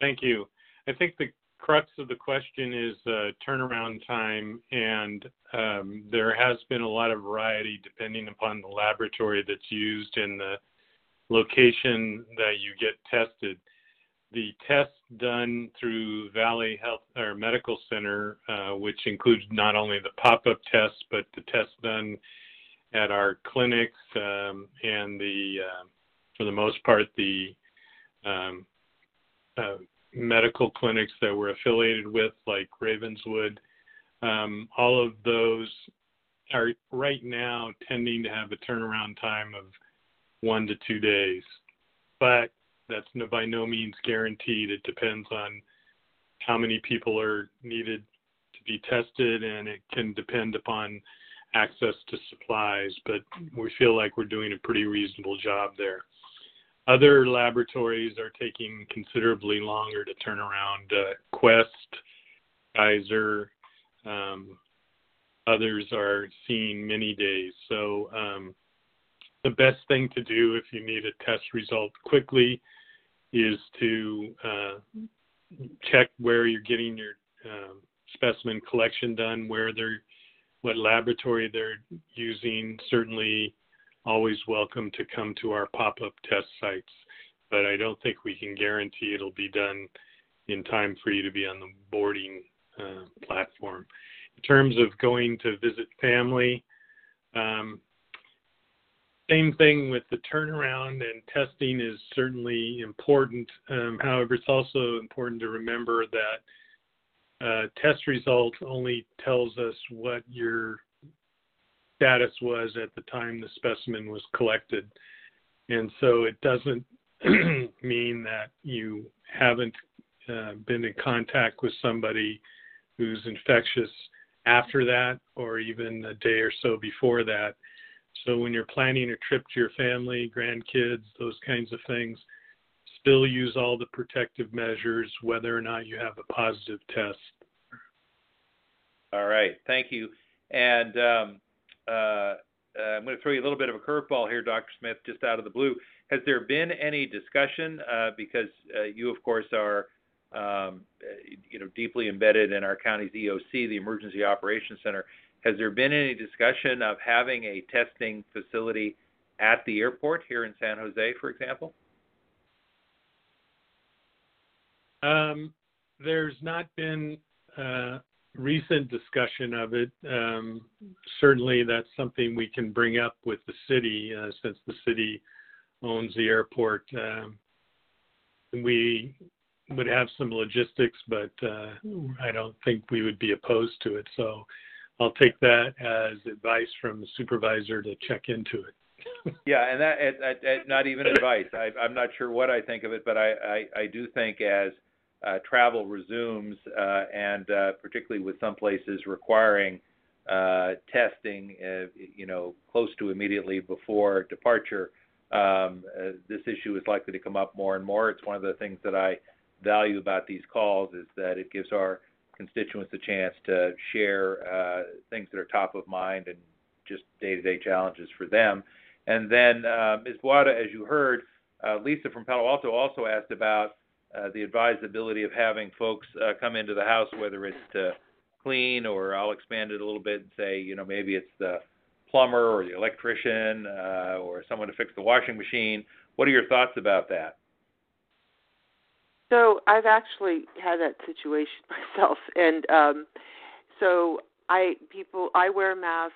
Thank you. I think the crux of the question is turnaround time, and um, there has been a lot of variety depending upon the laboratory that's used and the location that you get tested. The tests done through Valley Health or Medical Center, uh, which includes not only the pop-up tests but the tests done at our clinics um, and the, uh, for the most part, the um, uh, medical clinics that we're affiliated with, like Ravenswood. Um, all of those are right now tending to have a turnaround time of one to two days. But that's no, by no means guaranteed. It depends on how many people are needed to be tested, and it can depend upon access to supplies. But we feel like we're doing a pretty reasonable job there. Other laboratories are taking considerably longer to turn around. Uh, Quest, Kaiser, um, others are seeing many days. So um, the best thing to do if you need a test result quickly is to uh, check where you're getting your um, specimen collection done, where they're, what laboratory they're using. Certainly, always welcome to come to our pop-up test sites, but I don't think we can guarantee it'll be done in time for you to be on the boarding uh, platform. In terms of going to visit family, um, same thing with the turnaround and testing is certainly important. Um, however, it's also important to remember that uh, test result only tells us what your status was at the time the specimen was collected. And so it doesn't [CLEARS THROAT] mean that you haven't uh, been in contact with somebody who's infectious after that or even a day or so before that. So when you're planning a trip to your family, grandkids, those kinds of things, still use all the protective measures whether or not you have a positive test. All right, thank you. And um, uh, uh, I'm going to throw you a little bit of a curveball here, Dr. Smith, just out of the blue. Has there been any discussion, uh, because uh, you, of course, are um, uh, you know deeply embedded in our county's EOC, the Emergency Operations Center? Has there been any discussion of having a testing facility at the airport here in San Jose, for example? Um, there's not been uh, recent discussion of it. Um, certainly, that's something we can bring up with the city uh, since the city owns the airport. Um, we would have some logistics, but uh, I don't think we would be opposed to it. So I'll take that as advice from the supervisor to check into it. [LAUGHS] yeah, and that it, it, it, not even advice. I, I'm not sure what I think of it, but I, I, I do think as uh, travel resumes, uh, and uh, particularly with some places requiring uh, testing, uh, you know, close to immediately before departure, um, uh, this issue is likely to come up more and more. It's one of the things that I value about these calls is that it gives our constituents a chance to share uh, things that are top of mind and just day-to-day challenges for them. And then, uh, Ms. Buada, as you heard, uh, Lisa from Palo Alto also asked about uh, the advisability of having folks uh, come into the house, whether it's to clean or I'll expand it a little bit and say, you know, maybe it's the plumber or the electrician uh, or someone to fix the washing machine. What are your thoughts about that? So I've actually had that situation [LAUGHS] myself, and um, so I people I wear a mask.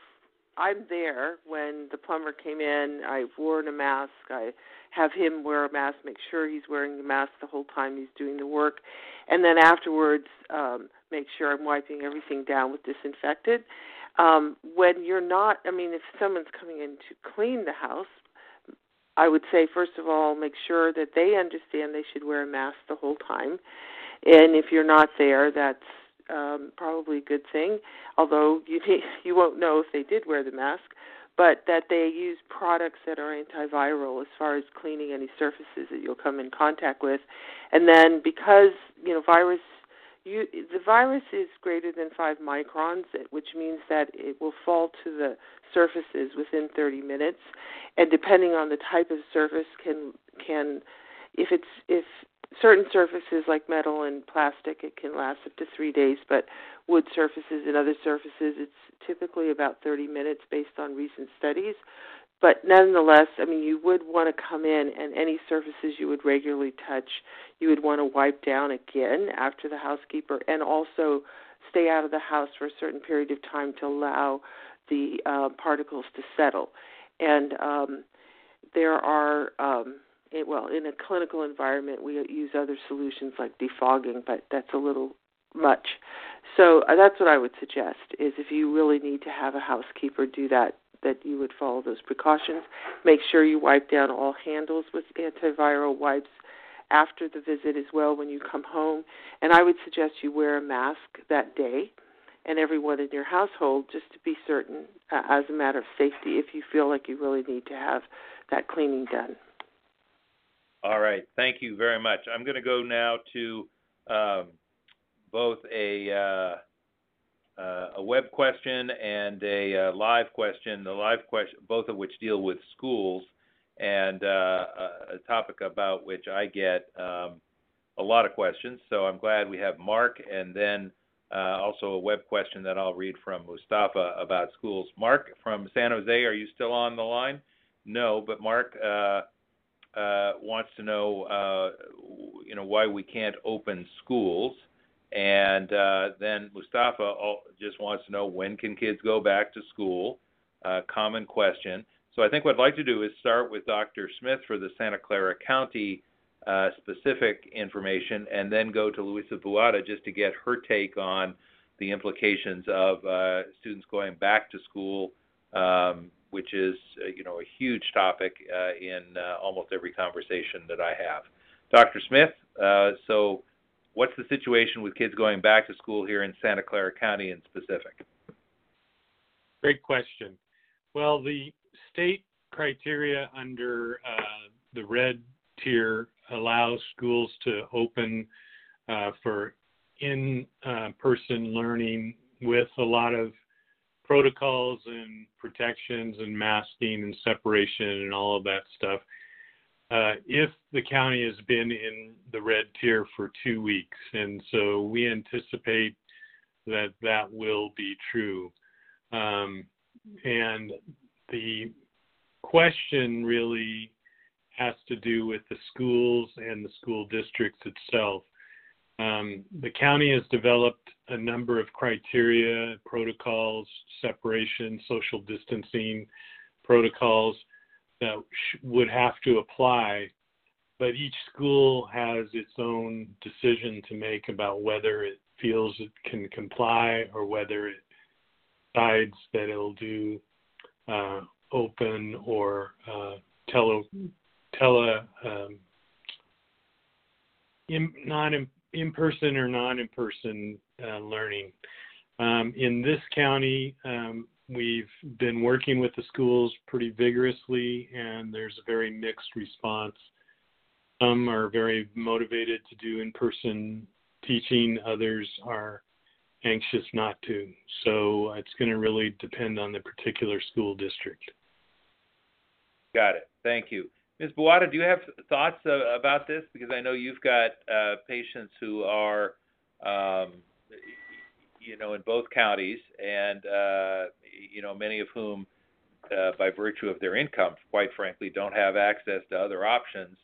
I'm there when the plumber came in. I've worn a mask. I have him wear a mask, make sure he's wearing the mask the whole time he's doing the work, and then afterwards um, make sure I'm wiping everything down with disinfectant. Um, when you're not, I mean, if someone's coming in to clean the house, I would say first of all make sure that they understand they should wear a mask the whole time, and if you're not there, that's um, probably a good thing. Although you [LAUGHS] you won't know if they did wear the mask, but that they use products that are antiviral as far as cleaning any surfaces that you'll come in contact with, and then because you know virus you, the virus is greater than five microns, which means that it will fall to the surfaces within 30 minutes, and depending on the type of surface, can can if it's if certain surfaces like metal and plastic, it can last up to three days, but wood surfaces and other surfaces, it's typically about 30 minutes based on recent studies. But nonetheless, I mean, you would want to come in, and any surfaces you would regularly touch, you would want to wipe down again after the housekeeper, and also stay out of the house for a certain period of time to allow the uh, particles to settle. And um, there are, um, it, well, in a clinical environment, we use other solutions like defogging, but that's a little much. So uh, that's what I would suggest: is if you really need to have a housekeeper do that that you would follow those precautions. Make sure you wipe down all handles with antiviral wipes after the visit as well when you come home. And I would suggest you wear a mask that day and everyone in your household just to be certain, uh, as a matter of safety, if you feel like you really need to have that cleaning done. All right. Thank you very much. I'm going to go now to um, both a. Uh, a web question and a uh, live question. The live question, both of which deal with schools, and uh, a topic about which I get um, a lot of questions. So I'm glad we have Mark, and then uh, also a web question that I'll read from Mustafa about schools. Mark from San Jose, are you still on the line? No, but Mark uh, uh, wants to know, you know, why we can't open schools. And uh, then Mustafa just wants to know when can kids go back to school? Uh, common question. So I think what I'd like to do is start with Dr. Smith for the Santa Clara County uh, specific information, and then go to Luisa Buada just to get her take on the implications of uh, students going back to school, um, which is uh, you know a huge topic uh, in almost every conversation that I have. Dr. Smith, so what's the situation with kids going back to school here in Santa Clara County in specific? Great question. Well, the state criteria under uh, the red tier allows schools to open uh, for in uh, person learning with a lot of protocols and protections and masking and separation and all of that stuff uh, if the county has been in the red tier for two weeks. And so we anticipate that that will be true. Um, and the question really has to do with the schools and the school districts itself. Um, the county has developed a number of criteria, protocols, separation, social distancing protocols that would have to apply, but each school has its own decision to make about whether it feels it can comply or whether it decides that it'll do uh, open or uh, tele tele um, in, non in person or non in person uh, learning. Um, in this county, um, We've been working with the schools pretty vigorously, and there's a very mixed response. Some are very motivated to do in person teaching, others are anxious not to. So it's going to really depend on the particular school district. Got it. Thank you. Ms. Buada, do you have thoughts uh, about this? Because I know you've got uh, patients who are, um, you know, in both counties, and uh, you know, many of whom, uh, by virtue of their income, quite frankly, don't have access to other options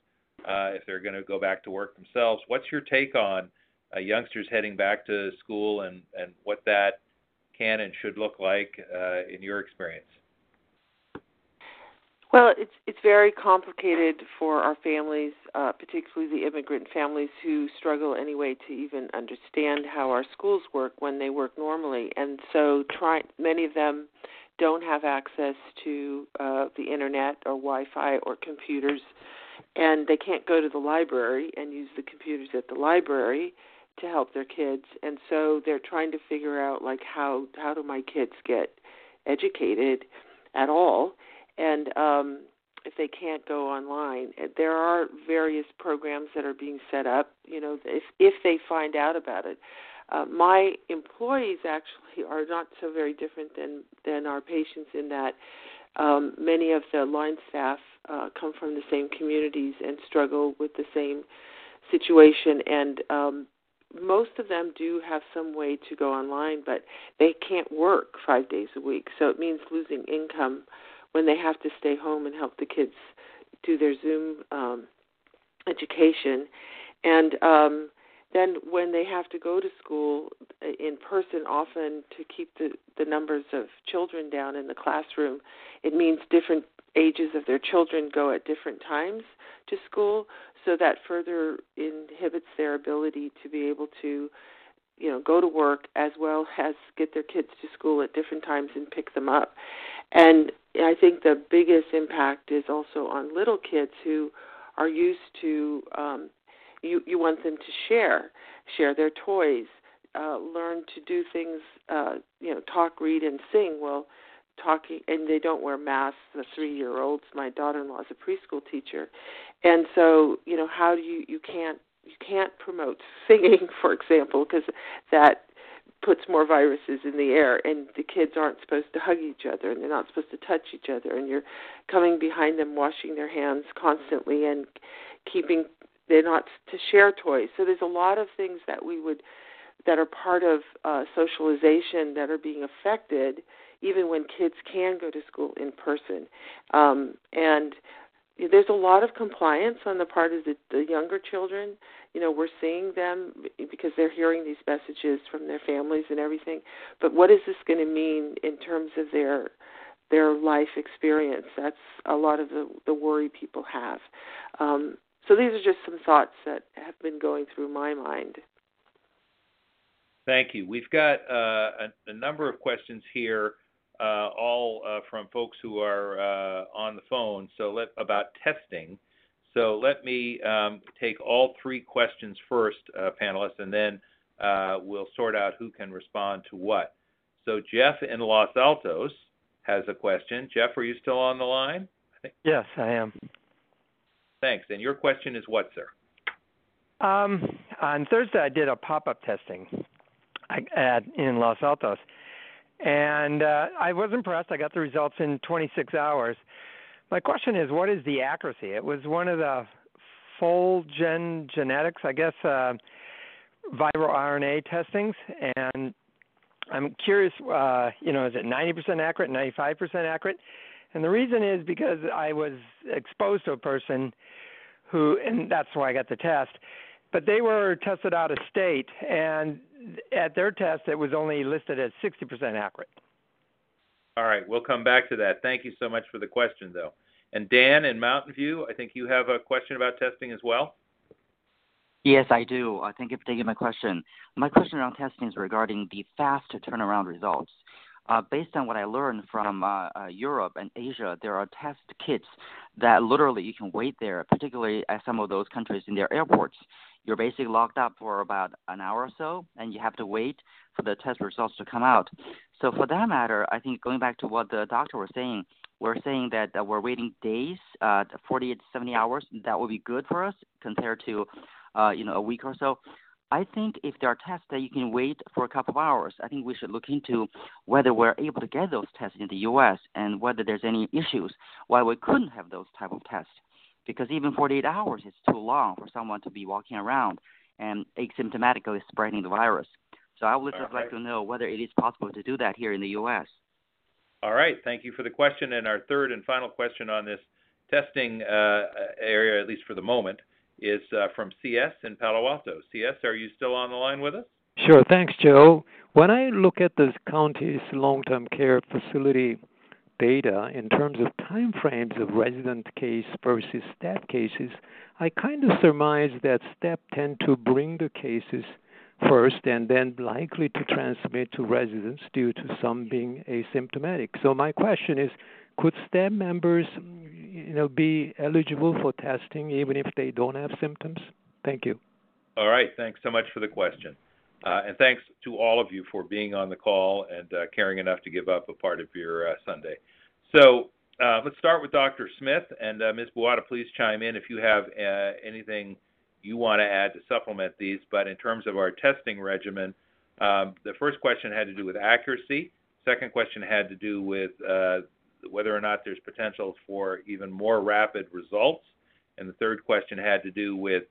uh, if they're going to go back to work themselves. What's your take on uh, youngsters heading back to school and and what that can and should look like uh, in your experience? Well, it's it's very complicated for our families, uh, particularly the immigrant families who struggle anyway to even understand how our schools work when they work normally, and so try many of them don't have access to uh, the internet or Wi-Fi or computers, and they can't go to the library and use the computers at the library to help their kids, and so they're trying to figure out like how how do my kids get educated at all and um, if they can't go online, eh, there are various programs that are being set up. You know, if if they find out about it. Uh, my employees actually are not so very different than than our patients in that um, many of the line staff uh, come from the same communities and struggle with the same situation and um, most of them do have some way to go online but they can't work five days a week so it means losing income when they have to stay home and help the kids do their Zoom um, education, and um, then when they have to go to school uh, in person, often to keep the the numbers of children down in the classroom, it means different ages of their children go at different times to school, so that further inhibits their ability to be able to you know go to work as well as get their kids to school at different times and pick them up. And I think the biggest impact is also on little kids who are used to um, you you want them to share share their toys, uh, learn to do things, uh, you know, talk, read, and sing. Well, talking and they don't wear masks. The three year olds. My daughter in law is a preschool teacher, and so you know how do you you can't you can't promote [LAUGHS] singing, for example, because that puts more viruses in the air and the kids aren't supposed to hug each other and they're not supposed to touch each other and you're coming behind them washing their hands constantly and keeping they're not to share toys. So there's a lot of things that we would that are part of uh, socialization that are being affected even when kids can go to school in person. Um, and there's a lot of compliance on the part of the, the younger children. You know we're seeing them because they're hearing these messages from their families and everything. But what is this going to mean in terms of their their life experience? That's a lot of the the worry people have. Um, so these are just some thoughts that have been going through my mind. Thank you. We've got uh, a, a, number of questions here uh, all uh, from folks who are uh, on the phone so let about testing so let me um, take all three questions first, uh, panelists, and then uh, we'll sort out who can respond to what. So Jeff in Los Altos has a question. Jeff, are you still on the line? I yes, I am. Thanks. And your question is what, sir? Um, on Thursday, I did a pop-up testing at, in Los Altos, and uh, I was impressed. I got the results in 26 hours. My question is, what is the accuracy? It was one of the Fulgent Genetics, I guess, uh, viral RNA testings, and I'm curious, uh, you know, is it 90% accurate, 95% accurate? And the reason is because I was exposed to a person who, and that's why I got the test, but they were tested out of state, and at their test, it was only listed as 60% accurate. All right, we'll come back to that. Thank you so much for the question, though. And Dan in Mountain View, I think you have a question about testing as well. Yes, I do. Uh, thank you for taking my question. My question around testing is regarding the fast turnaround results. Uh, based on what I learned from uh, uh, Europe and Asia, there are test kits that literally you can wait there, particularly at some of those countries in their airports. You're basically locked up for about an hour or so, and you have to wait for the test results to come out. So, for that matter, I think going back to what the doctor was saying, we're saying that uh, we're waiting days, uh, 48 to 70 hours. That would be good for us compared to, uh, you know, a week or so. I think if there are tests that you can wait for a couple of hours, I think we should look into whether we're able to get those tests in the U.S. and whether there's any issues why we couldn't have those type of tests. because even 48 hours is too long for someone to be walking around and asymptomatically spreading the virus. So I would just right. like to know whether it is possible to do that here in the U.S. All right. Thank you for the question. And our third and final question on this testing uh, area, at least for the moment, is uh, from CS in Palo Alto. CS, are you still on the line with us? Sure. Thanks, Joe. When I look at the county's long-term care facility data in terms of time frames of resident case versus step cases, I kind of surmise that step tend to bring the cases first and then likely to transmit to residents due to some being asymptomatic. So my question is, could STEM members, you know, be eligible for testing even if they don't have symptoms? Thank you. All right. Thanks so much for the question. Uh, and thanks to all of you for being on the call and uh, caring enough to give up a part of your uh, Sunday. So uh, let's start with Dr. Smith and uh, Ms. Buada. Please chime in if you have uh, anything you want to add to supplement these. But in terms of our testing regimen, um, the first question had to do with accuracy. Second question had to do with whether or not there's potential for even more rapid results. And the third question had to do with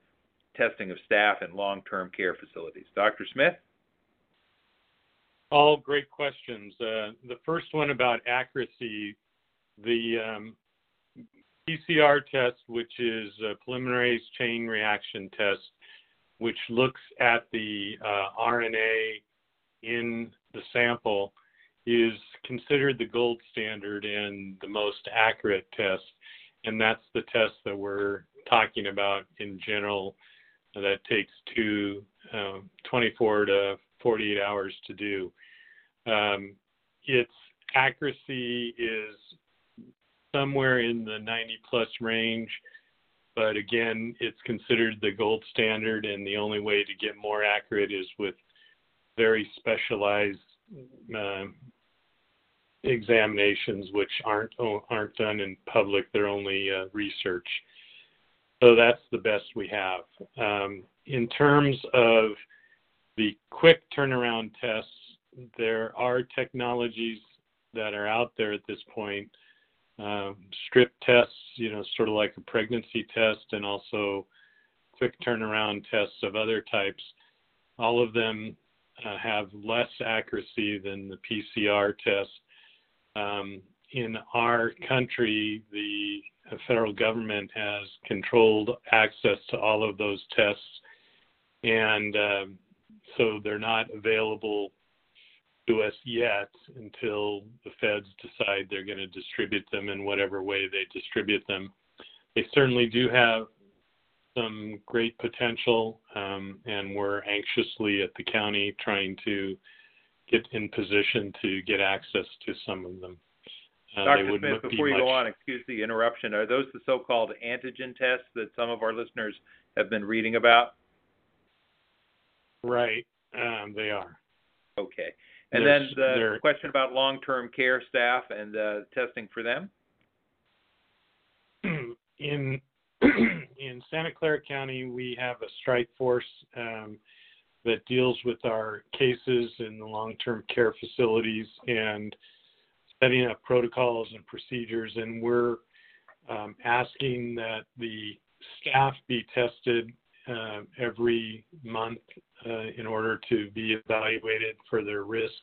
testing of staff in long-term care facilities. Dr. Smith? All great questions. Uh, the first one about accuracy, the um, PCR test, which is a polymerase chain reaction test, which looks at the uh, RNA in the sample, is considered the gold standard and the most accurate test. And that's the test that we're talking about in general that takes two, um, 24 to 48 hours to do. Um, its accuracy is somewhere in the 90 plus range, but again, it's considered the gold standard, and the only way to get more accurate is with very specialized uh, examinations, which aren't aren't done in public; they're only uh, research. So that's the best we have. Um, in terms of the quick turnaround tests, there are technologies that are out there at this point. Um, strip tests, you know, sort of like a pregnancy test, and also quick turnaround tests of other types. All of them uh, have less accuracy than the PCR test. Um, in our country, the federal government has controlled access to all of those tests, and um, so they're not available to us yet until the feds decide they're going to distribute them in whatever way they distribute them. They certainly do have some great potential, um, and we're anxiously at the county trying to get in position to get access to some of them. Uh, Dr. Smith, before you much... go on, excuse the interruption. Are those the so-called antigen tests that some of our listeners have been reading about? Right, um, they are. Okay. And then the question about long-term care staff and uh, testing for them. [CLEARS THROAT] In [CLEARS THROAT] in Santa Clara County, we have a strike force um, that deals with our cases in the long-term care facilities and setting up protocols and procedures. And we're um, asking that the staff be tested uh, every month uh, in order to be evaluated for their risk,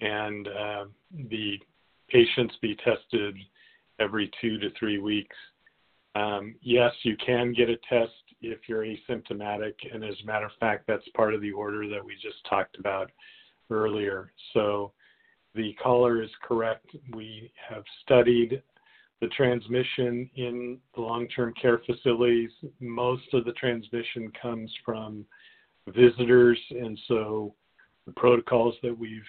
and uh, the patients be tested every two to three weeks. Um, yes, you can get a test if you're asymptomatic, and as a matter of fact, that's part of the order that we just talked about earlier. So the caller is correct. We have studied the transmission in the long-term care facilities. Most of the transmission comes from visitors, and so the protocols that we've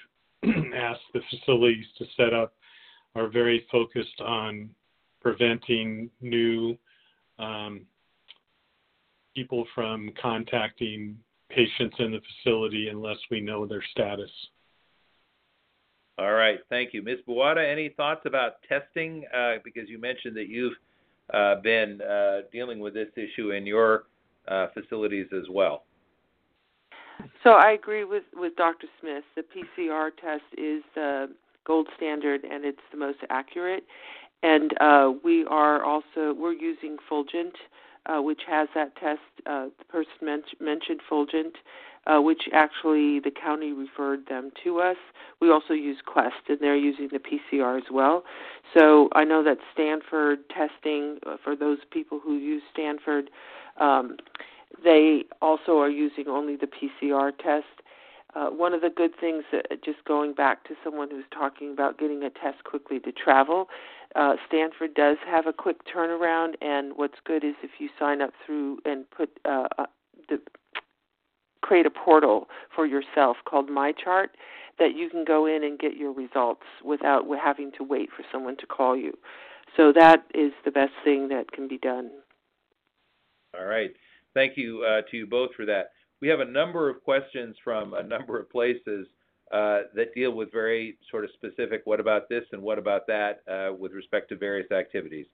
[CLEARS THROAT] asked the facilities to set up are very focused on preventing new um, people from contacting patients in the facility unless we know their status. All right, thank you. Ms. Buada, any thoughts about testing? Uh, because you mentioned that you've uh, been uh, dealing with this issue in your uh, facilities as well. So I agree with, with Dr. Smith. The PCR test is the gold standard and it's the most accurate. and uh, we are also we're using Fulgent, uh, which has that test. Uh, the person men- mentioned Fulgent, uh, which actually the county referred them to us. We also use Quest, and they're using the PCR as well. So I know that Stanford testing uh, for those people who use Stanford, um, they also are using only the PCR test. Uh, one of the good things, uh, just going back to someone who's talking about getting a test quickly to travel, uh, Stanford does have a quick turnaround, and what's good is if you sign up through and put uh, uh, the create a portal for yourself called MyChart that you can go in and get your results without having to wait for someone to call you. So that is the best thing that can be done. All right. Thank you uh, to you both for that. We have a number of questions from a number of places uh, that deal with very sort of specific what about this and what about that uh, with respect to various activities.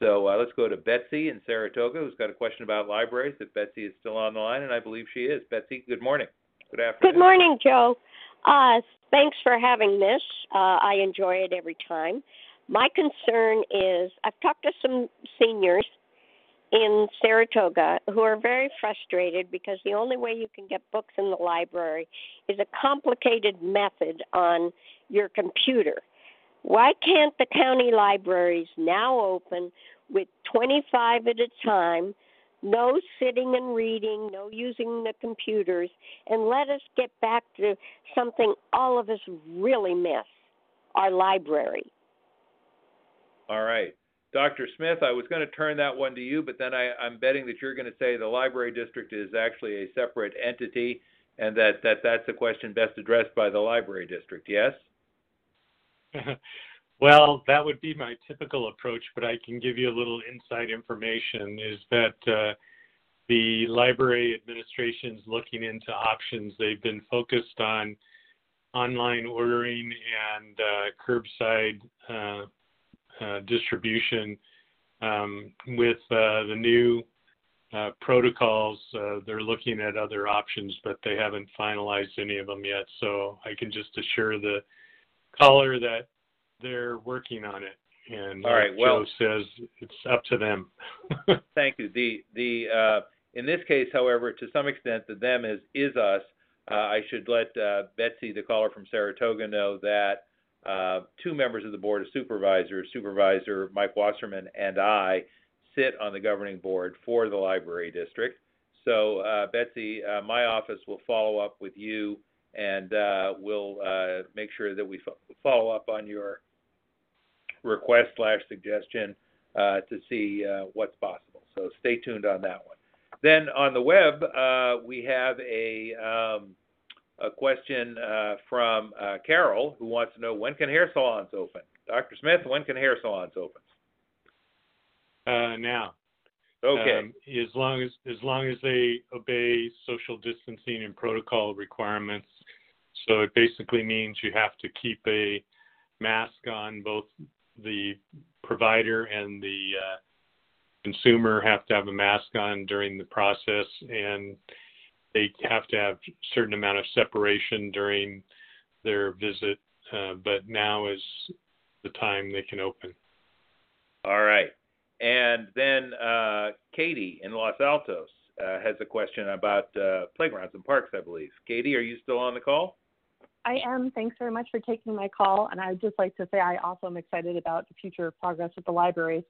So uh, let's go to Betsy in Saratoga, who's got a question about libraries. If Betsy is still on the line, and I believe she is. Betsy, good morning. Good afternoon. Good morning, Joe. Uh, thanks for having this. Uh, I enjoy it every time. My concern is I've talked to some seniors in Saratoga who are very frustrated because the only way you can get books in the library is a complicated method on your computer. Why can't the county libraries now open with 25 at a time, no sitting and reading, no using the computers, and let us get back to something all of us really miss our library? All right. Dr. Smith, I was going to turn that one to you, but then I, I'm betting that you're going to say the library district is actually a separate entity and that, that that's a question best addressed by the library district. Yes? [LAUGHS] well, that would be my typical approach, but I can give you a little inside information is that uh, the library administration is looking into options. They've been focused on online ordering and uh, curbside uh, distribution. Um, with uh, the new uh, protocols, they're looking at other options, but they haven't finalized any of them yet. So I can just assure the caller that they're working on it. And All right, like well, Joe says, it's up to them. [LAUGHS] thank you. The the uh, in this case, however, to some extent, the them is is us. Uh, I should let uh, Betsy, the caller from Saratoga, know that uh, two members of the Board of Supervisors, Supervisor Mike Wasserman and I, sit on the governing board for the library district. So, uh, Betsy, uh, my office will follow up with you and uh, we'll uh, make sure that we fo- follow up on your request slash suggestion uh, to see what's possible. So stay tuned on that one. Then on the web, we have a um, a question uh, from uh, Carol who wants to know when can hair salons open? Dr. Smith, when can hair salons open? Uh, now. Okay. Um, as long as as long as they obey social distancing and protocol requirements. So it basically means you have to keep a mask on. Both the provider and the uh, consumer have to have a mask on during the process, and they have to have a certain amount of separation during their visit. Uh, but now is the time they can open. All right. And then uh, Katie in Los Altos uh, has a question about uh, playgrounds and parks, I believe. Katie, are you still on the call? I am. Thanks very much for taking my call. And I'd just like to say I also am excited about the future progress with the libraries.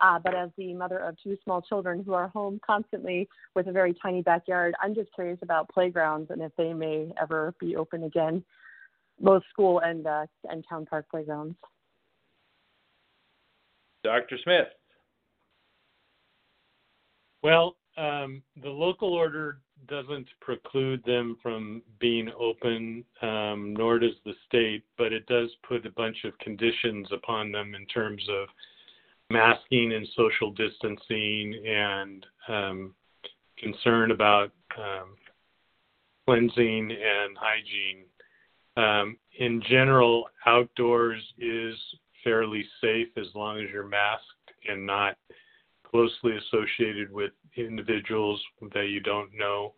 Uh, but as the mother of two small children who are home constantly with a very tiny backyard, I'm just curious about playgrounds and if they may ever be open again, both school and uh, and town park playgrounds. Dr. Smith. Well, um, the local order doesn't preclude them from being open, um, nor does the state, but it does put a bunch of conditions upon them in terms of masking and social distancing and um, concern about um, cleansing and hygiene. Um, in general, outdoors is fairly safe as long as you're masked and not closely associated with individuals that you don't know.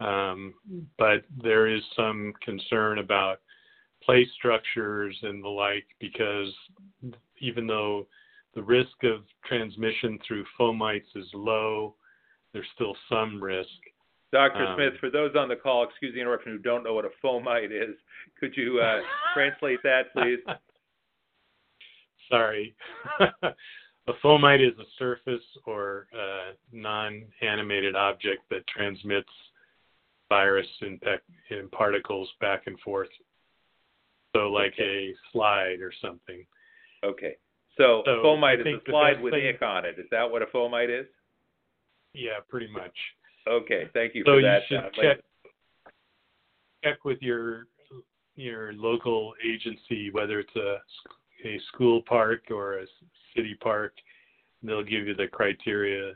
Um, but there is some concern about play structures and the like because even though the risk of transmission through fomites is low. There's still some risk. Dr. Um, Smith, for those on the call, excuse the interruption, who don't know what a fomite is, could you uh, [LAUGHS] translate that, please? [LAUGHS] Sorry. [LAUGHS] a fomite is a surface or uh, non-animated object that transmits virus in, in particles back and forth. So, like Okay. a slide or something. Okay. So, So, a fomite is think a slide with thing- ick on it. Is that what a fomite is? Yeah, pretty much. Okay, thank you so for you should check check with your your local agency whether it's a a school park or a city park. They'll give you the criteria.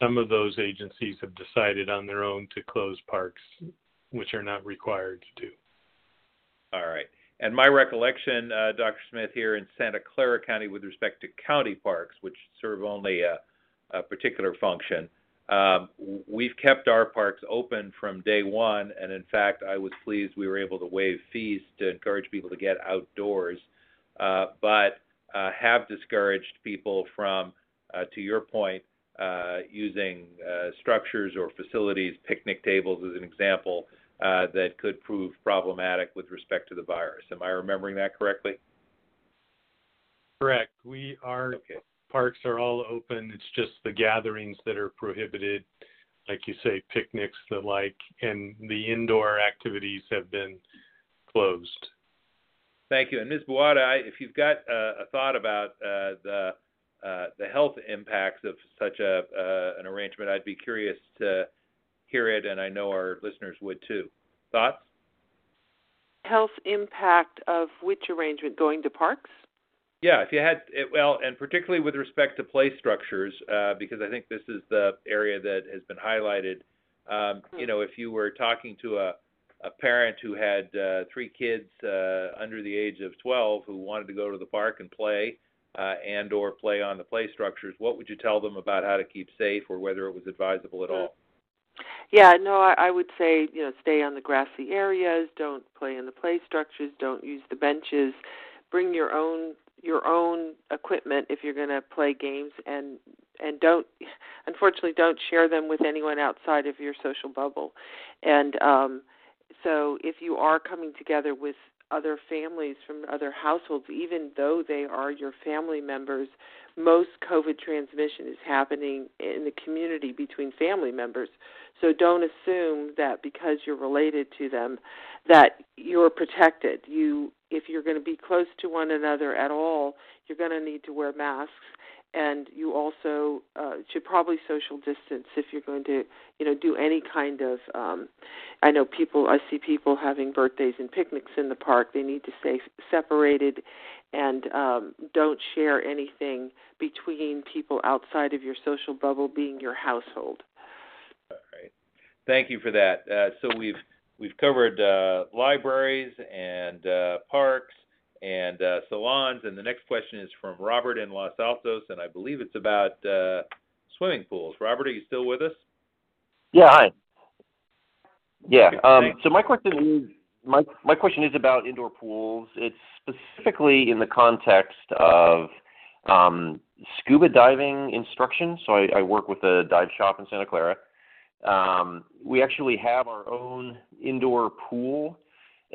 Some of those agencies have decided on their own to close parks, which are not required to do. All right. And my recollection, uh, Dr. Smith, here in Santa Clara County with respect to county parks, which serve only a, a particular function, um, we've kept our parks open from day one. And in fact, I was pleased we were able to waive fees to encourage people to get outdoors, uh, but uh, have discouraged people from, uh, to your point, uh, using uh, structures or facilities, picnic tables as an example, uh, that could prove problematic with respect to the virus. Am I remembering that correctly? Correct. We our Okay. parks are all open. It's just the gatherings that are prohibited, like you say, picnics, the like, and the indoor activities have been closed. Thank you. And Ms. Buada, I, if you've got uh, a thought about uh, the uh, the health impacts of such a uh, an arrangement, I'd be curious to hear it, and I know our listeners would too. Thoughts? Health impact of which arrangement? Going to parks? Yeah, if you had, it, well, and particularly with respect to play structures, uh, because I think this is the area that has been highlighted. Um, you know, if you were talking to a, a parent who had uh, three kids uh, under the age of 12 who wanted to go to the park and play, uh, and or play on the play structures, what would you tell them about how to keep safe, or whether it was advisable at all? Yeah, no, I, I would say you know stay on the grassy areas. Don't play in the play structures. Don't use the benches. Bring your own your own equipment if you're going to play games, and and don't unfortunately don't share them with anyone outside of your social bubble. And um, so if you are coming together with other families from other households, even though they are your family members, most COVID transmission is happening in the community between family members. So don't assume that because you're related to them that you're protected. You if you're going to be close to one another at all, you're going to need to wear masks and you also uh, should probably social distance if you're going to, you know, do any kind of. Um, I know people. I see people having birthdays and picnics in the park. They need to stay separated, and um, don't share anything between people outside of your social bubble, being your household. All right. Thank you for that. Uh, so we've we've covered uh, libraries and uh, parks and uh, salons, and the next question is from Robert in Los Altos, and I believe it's about uh, swimming pools. Robert, are you still with us? Yeah, hi. Yeah. Um, so my question is my my question is about indoor pools. It's specifically in the context of um, scuba diving instruction. So I, I work with a dive shop in Santa Clara. Um, we actually have our own indoor pool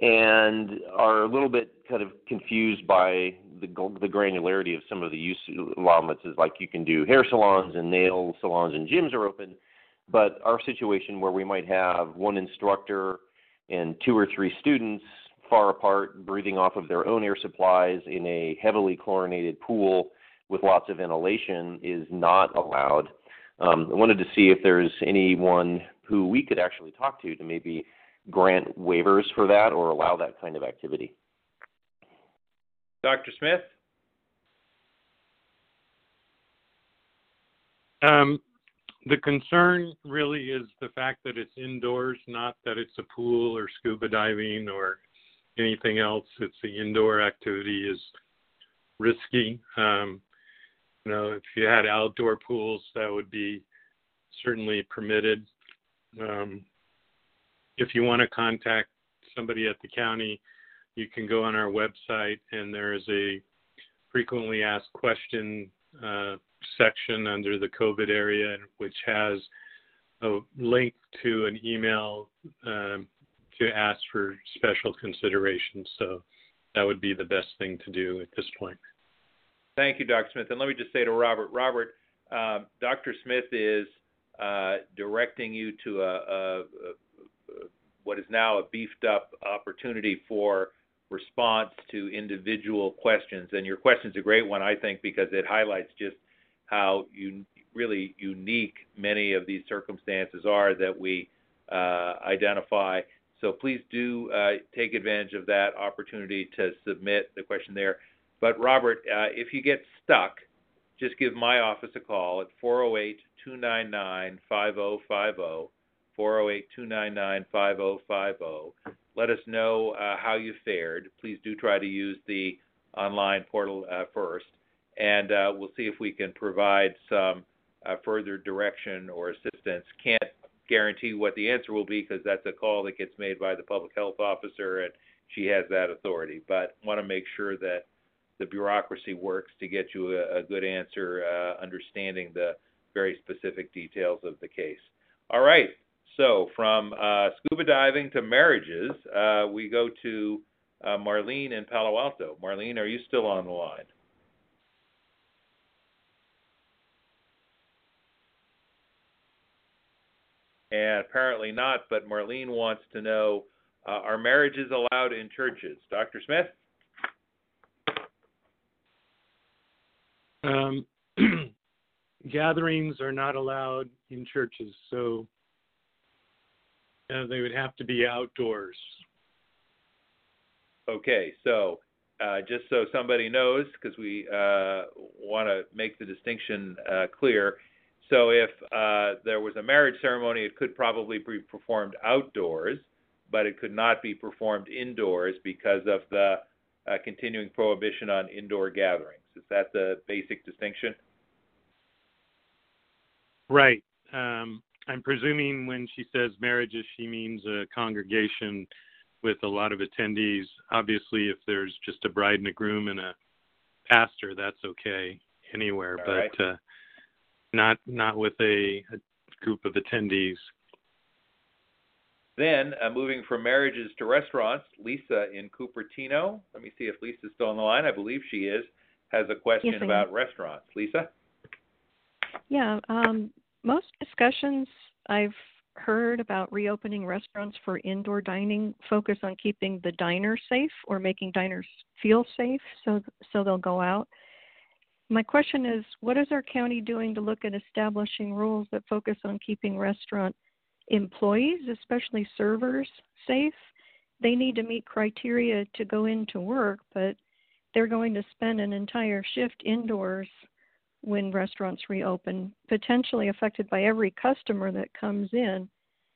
and are a little bit kind of confused by the the granularity of some of the use allotments. Is like you can do hair salons and nail salons and gyms are open, but our situation where we might have one instructor and two or three students far apart breathing off of their own air supplies in a heavily chlorinated pool with lots of ventilation is not allowed. Um, I wanted to see if there's anyone who we could actually talk to to maybe grant waivers for that or allow that kind of activity. Dr. Smith? Um, the concern really is the fact that it's indoors, not that it's a pool or scuba diving or anything else. It's the indoor activity is risky. Um, you know, if you had outdoor pools, that would be certainly permitted. Um, if you want to contact somebody at the county, you can go on our website and there is a frequently asked question uh, section under the COVID area, which has a link to an email um, to ask for special consideration. So that would be the best thing to do at this point. Thank you, Dr. Smith. And let me just say to Robert, Robert, um, Dr. Smith is uh, directing you to a, a, a, what is now a beefed up opportunity for response to individual questions. And your question is a great one, I think, because it highlights just how really unique many of these circumstances are that we uh, identify. So please do uh, take advantage of that opportunity to submit the question there. But Robert, uh, if you get stuck, just give my office a call at 408 299 5050. 408 299 5050. Let us know uh, how you fared. Please do try to use the online portal uh, first, and uh, we'll see if we can provide some uh, further direction or assistance. Can't guarantee what the answer will be because that's a call that gets made by the public health officer, and she has that authority. But want to make sure that the bureaucracy works to get you a, a good answer, uh, understanding the very specific details of the case. All right. So from uh, scuba diving to marriages, uh, we go to uh, Marlene in Palo Alto. Marlene, are you still on the line? And apparently not, but Marlene wants to know uh, are marriages allowed in churches? Dr. Smith? Um, [CLEARS THROAT] gatherings are not allowed in churches, so uh, they would have to be outdoors. Okay, so uh, just so somebody knows, because we uh, want to make the distinction uh, clear. So, if uh, there was a marriage ceremony, it could probably be performed outdoors, but it could not be performed indoors because of the uh, continuing prohibition on indoor gatherings. Is that the basic distinction? Right. Um, I'm presuming when she says marriages, she means a congregation with a lot of attendees. Obviously, if there's just a bride and a groom and a pastor, that's okay anywhere, All but right. uh, not not with a, a group of attendees. Then, uh, moving from marriages to restaurants, Lisa in Cupertino. Let me see if Lisa's still on the line. I believe she is. Has a question Yes, about restaurants. Lisa? Yeah, um, most discussions I've heard about reopening restaurants for indoor dining focus on keeping the diner safe or making diners feel safe so so they'll go out. My question is what is our county doing to look at establishing rules that focus on keeping restaurant employees, especially servers, safe? They need to meet criteria to go into work, but they're going to spend an entire shift indoors when restaurants reopen, potentially affected by every customer that comes in,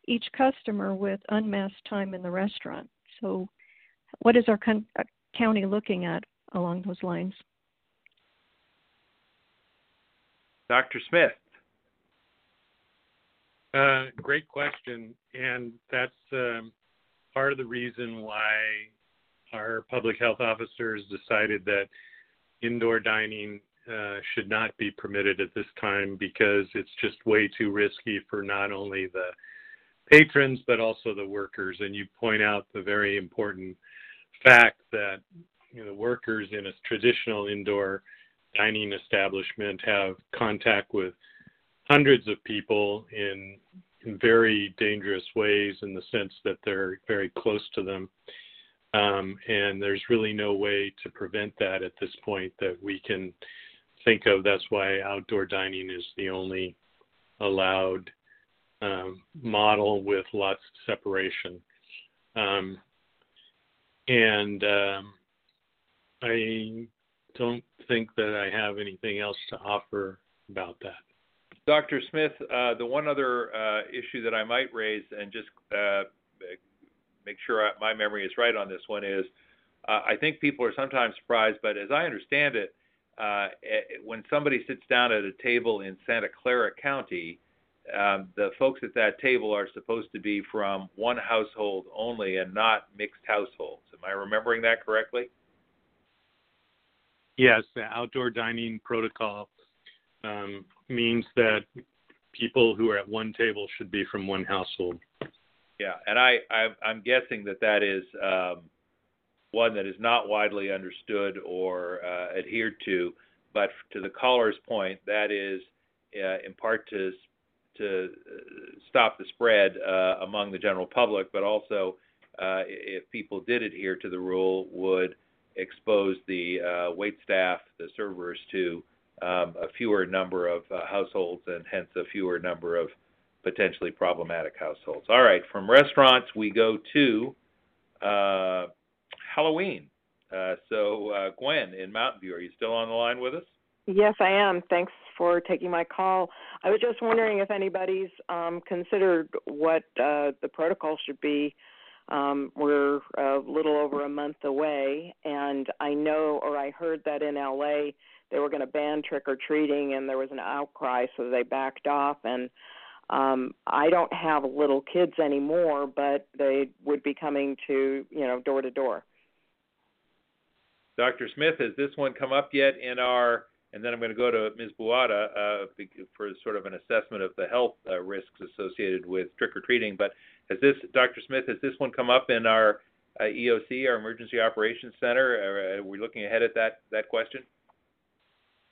each customer with unmasked time in the restaurant. So, what is our con- uh, county looking at along those lines? Dr. Smith? Uh, great question, and that's um, part of the reason why our public health officers decided that indoor dining uh, should not be permitted at this time because it's just way too risky for not only the patrons but also the workers. And you point out the very important fact that you know, workers in a traditional indoor dining establishment have contact with hundreds of people in, in very dangerous ways in the sense that they're very close to them. Um, and there's really no way to prevent that at this point that we can think of. That's why outdoor dining is the only allowed um, model with lots of separation. Um, and um, I don't think that I have anything else to offer about that. Dr. Smith, uh, the one other uh, issue that I might raise, and just uh, make sure I, my memory is right on this one, is uh, I think people are sometimes surprised, but as I understand it, uh, eh, when somebody sits down at a table in Santa Clara County, um, the folks at that table are supposed to be from one household only and not mixed households. Am I remembering that correctly? yes, the outdoor dining protocol um, means that people who are at one table should be from one household. Yeah, and I, I I'm guessing that that is um, one that is not widely understood or uh, adhered to. But to the caller's point, that is uh, in part to to uh, stop the spread uh, among the general public, but also uh, if people did adhere to the rule, would expose the uh, wait staff, the servers, to um, a fewer number of households and hence a fewer number of potentially problematic households. All right, from restaurants we go to Halloween. Uh, so, uh, Gwen in Mountain View, are you still on the line with us? Yes, I am. Thanks for taking my call. I was just wondering if anybody's um, considered what uh, the protocol should be. Um, we're a little over a month away, and I know or I heard that in LA they were going to ban trick or treating, and there was an outcry, so they backed off. And um, I don't have little kids anymore, but they would be coming to you know door to door. Dr. Smith, has this one come up yet in our? And then I'm going to go to Ms. Buada uh, for sort of an assessment of the health uh, risks associated with trick or treating. But has this, Dr. Smith, has this one come up in our uh, EOC, our Emergency Operations Center? Are, we looking ahead at that that question?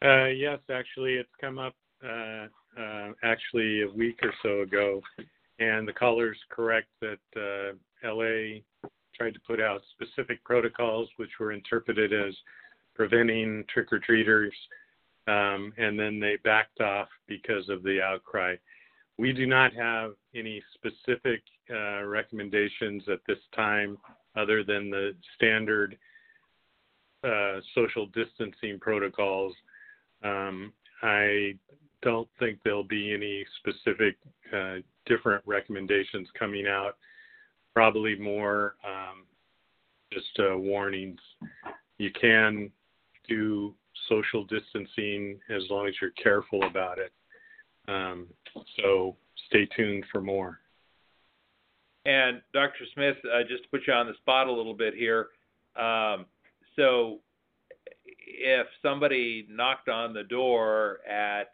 Uh, yes, actually, it's come up uh, uh, actually a week or so ago, and the caller's correct that LA tried to put out specific protocols which were interpreted as preventing trick or treaters, um, and then they backed off because of the outcry. We do not have any specific uh, recommendations at this time other than the standard uh, social distancing protocols um, I don't think there'll be any specific uh, different recommendations coming out. Probably more um, just uh, warnings. You can do social distancing as long as you're careful about it. Um, so stay tuned for more. And Dr. Smith, uh, just to put you on the spot a little bit here, um, so if somebody knocked on the door at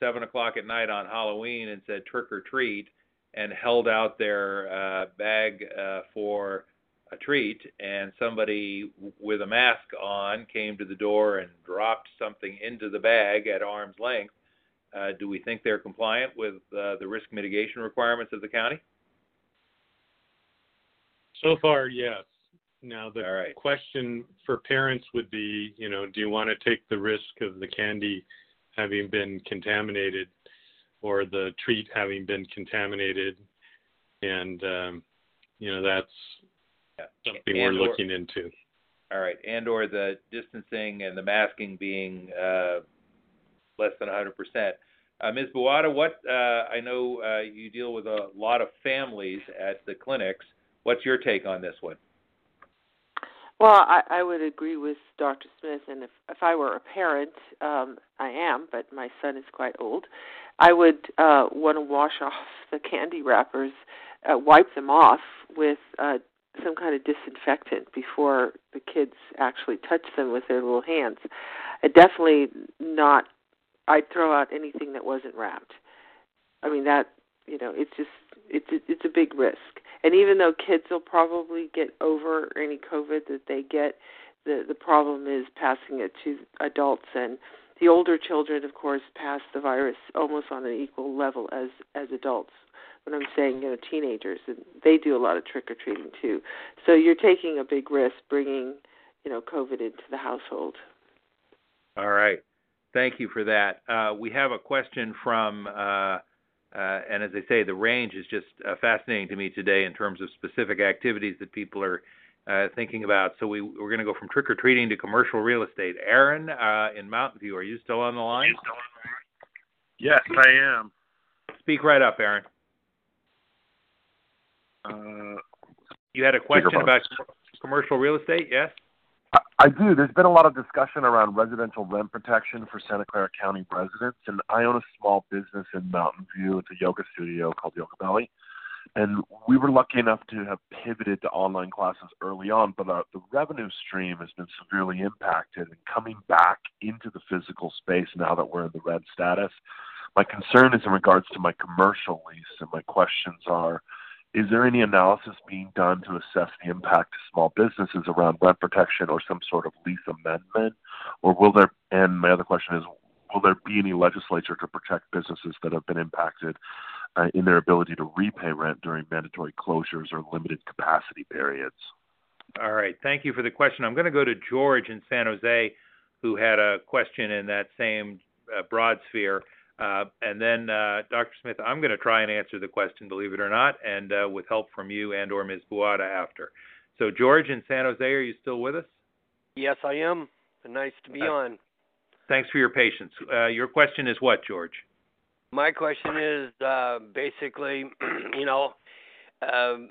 seven o'clock at night on Halloween and said trick or treat and held out their uh, bag uh, for a treat, and somebody with a mask on came to the door and dropped something into the bag at arm's length, uh, do we think they're compliant with uh, the risk mitigation requirements of the county? So far, yes. Now, the right. question for parents would be, you know, do you want to take the risk of the candy having been contaminated or the treat having been contaminated? And, um, you know, that's yeah. something and we're or, looking into. All right. And or the distancing and the masking being uh, less than 100%. Uh, Ms. Buada, what uh, I know uh, you deal with a lot of families at the clinics. What's your take on this one? Well, I, I would agree with Dr. Smith, and if if I were a parent, um, I am, but my son is quite old. I would uh, want to wash off the candy wrappers, uh, wipe them off with uh, some kind of disinfectant before the kids actually touch them with their little hands. Uh, definitely not. I'd throw out anything that wasn't wrapped. I mean that you know it's just it's it's a big risk and even though kids will probably get over any COVID that they get, the the problem is passing it to adults and the older children, of course, pass the virus almost on an equal level as as adults. When I'm saying you know teenagers, and they do a lot of trick or treating too. So you're taking a big risk bringing you know COVID into the household. All right, thank you for that. Uh, we have a question from. Uh, uh, and as I say, the range is just uh, fascinating to me today in terms of specific activities that people are uh, thinking about. So we, we're going to go from trick or treating to commercial real estate. Aaron uh, in Mountain View, are you still on the line? Yes, I am. Speak right up, Aaron. Uh, you had a question about commercial real estate, yes? I do. There's been a lot of discussion around residential rent protection for Santa Clara County residents, and I own a small business in Mountain View. It's a yoga studio called Yoga Belly. And we were lucky enough to have pivoted to online classes early on, but uh, the revenue stream has been severely impacted. And coming back into the physical space now that we're in the red status, my concern is in regards to my commercial lease, and my questions are is there any analysis being done to assess the impact to small businesses around rent protection or some sort of lease amendment? Or will there, and my other question is, will there be any legislature to protect businesses that have been impacted uh, in their ability to repay rent during mandatory closures or limited capacity periods? All right. Thank you for the question. I'm going to go to George in San Jose, who had a question in that same uh, broad sphere. Uh, and then, uh, Dr. Smith, I'm going to try and answer the question, believe it or not, and uh, with help from you and or Ms. Buada after. So, George in San Jose, are you still with us? Yes, I am. Nice to be on. Thanks for your patience. Uh, your question is what, George? My question is uh, basically, [CLEARS THROAT] you know, um,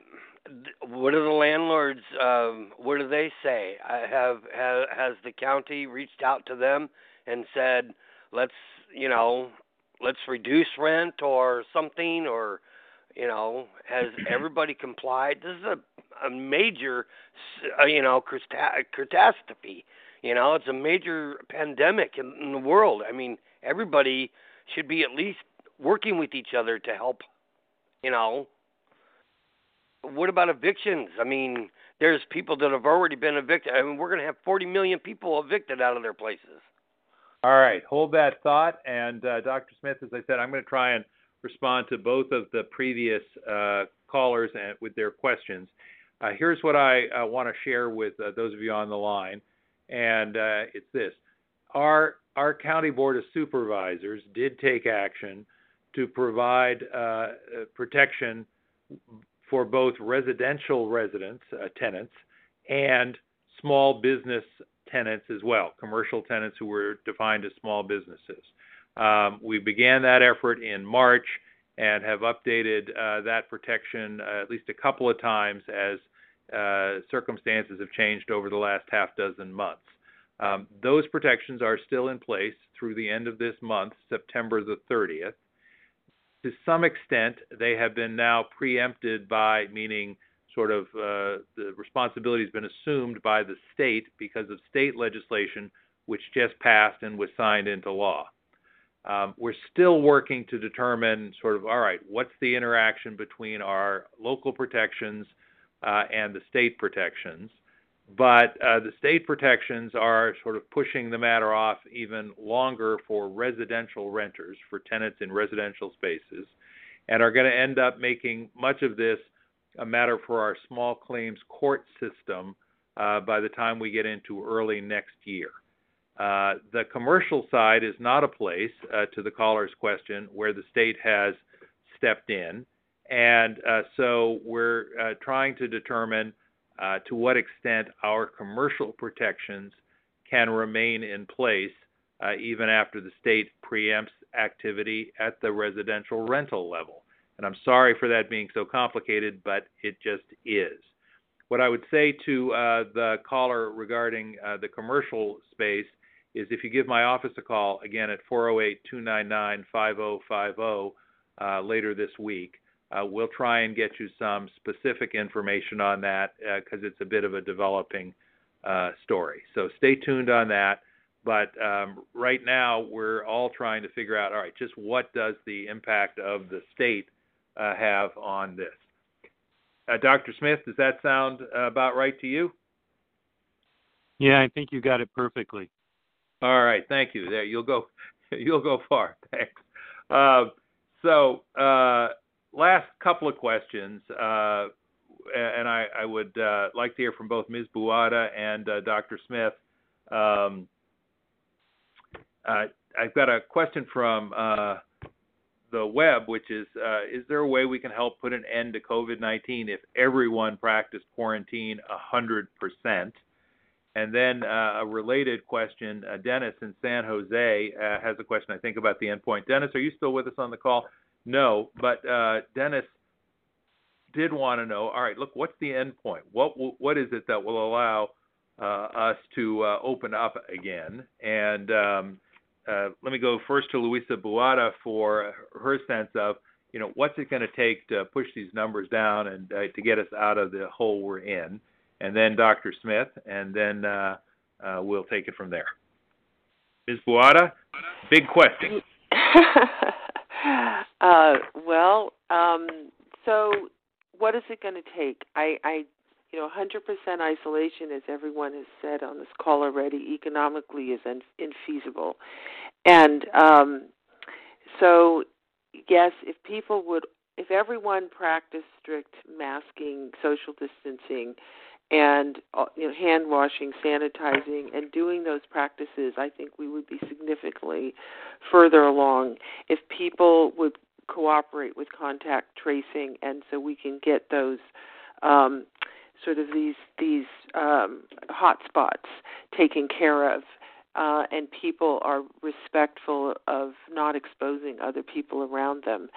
what do the landlords? Um, what do they say? I have, have has the county reached out to them and said, let's, you know, let's reduce rent or something, or you know, has [CLEARS THROAT] everybody complied? This is a, a major, uh, you know, catastrophe. You know, it's a major pandemic in, in the world. I mean, everybody should be at least working with each other to help. You know, what about evictions? I mean, there's people that have already been evicted. I mean, we're going to have 40 million people evicted out of their places. All right, hold that thought. And uh, Dr. Smith, as I said, I'm going to try and respond to both of the previous uh, callers and with their questions. Uh, here's what I uh, want to share with uh, those of you on the line and uh, it's this: our our county board of supervisors did take action to provide uh, protection for both residential residents, uh, tenants, and small business tenants as well, commercial tenants who were defined as small businesses. Um, we began that effort in March and have updated uh, that protection uh, at least a couple of times as uh, circumstances have changed over the last half dozen months. Um, those protections are still in place through the end of this month, September the 30th. To some extent, they have been now preempted by, meaning sort of uh, the responsibility has been assumed by the state because of state legislation which just passed and was signed into law. Um, we're still working to determine sort of all right, what's the interaction between our local protections uh, and the state protections. But uh, the state protections are sort of pushing the matter off even longer for residential renters, for tenants in residential spaces, and are going to end up making much of this a matter for our small claims court system uh, by the time we get into early next year. Uh, the commercial side is not a place, uh, to the caller's question, where the state has stepped in. And uh, so we're uh, trying to determine uh, to what extent our commercial protections can remain in place uh, even after the state preempts activity at the residential rental level. And I'm sorry for that being so complicated, but it just is. What I would say to uh, the caller regarding uh, the commercial space is if you give my office a call, again at 408 299 5050 uh, later this week, uh, we'll try and get you some specific information on that because uh, it's a bit of a developing uh, story. So stay tuned on that. But um, right now, we're all trying to figure out all right, just what does the impact of the state uh, have on this? Uh, Dr. Smith, does that sound about right to you? Yeah, I think you got it perfectly. All right, thank you. There, you'll go, [LAUGHS] you'll go far. Thanks. Uh, so, uh, last couple of questions, uh, and I, I would uh, like to hear from both Ms. Buada and uh, Dr. Smith. Um, uh, I've got a question from uh, the web, which is uh, Is there a way we can help put an end to COVID 19 if everyone practiced quarantine 100%? And then a related question Dennis in San Jose has a question, I think, about the endpoint. Dennis, are you still with us on the call? No, but uh, Dennis did want to know. All right, look, what's the end point? What what is it that will allow uh, us to uh, open up again? And um, uh, let me go first to Luisa Buada for her sense of you know, what's it going to take to push these numbers down and uh, to get us out of the hole we're in? And then Dr. Smith, and then uh, uh, we'll take it from there. Ms. Buada, big question. [LAUGHS] uh, well, um, so what is it going to take? I, I, you know, 100% isolation, as everyone has said on this call already, economically is in, infeasible, and um, so yes, if people would, if everyone practiced strict masking, social distancing, and uh, you know, hand washing, sanitizing, and doing those practices, I think we would be significantly further along. If people would cooperate with contact tracing, and so we can get those um, sort of these these um, hot spots taken care of uh, and people are respectful of not exposing other people around them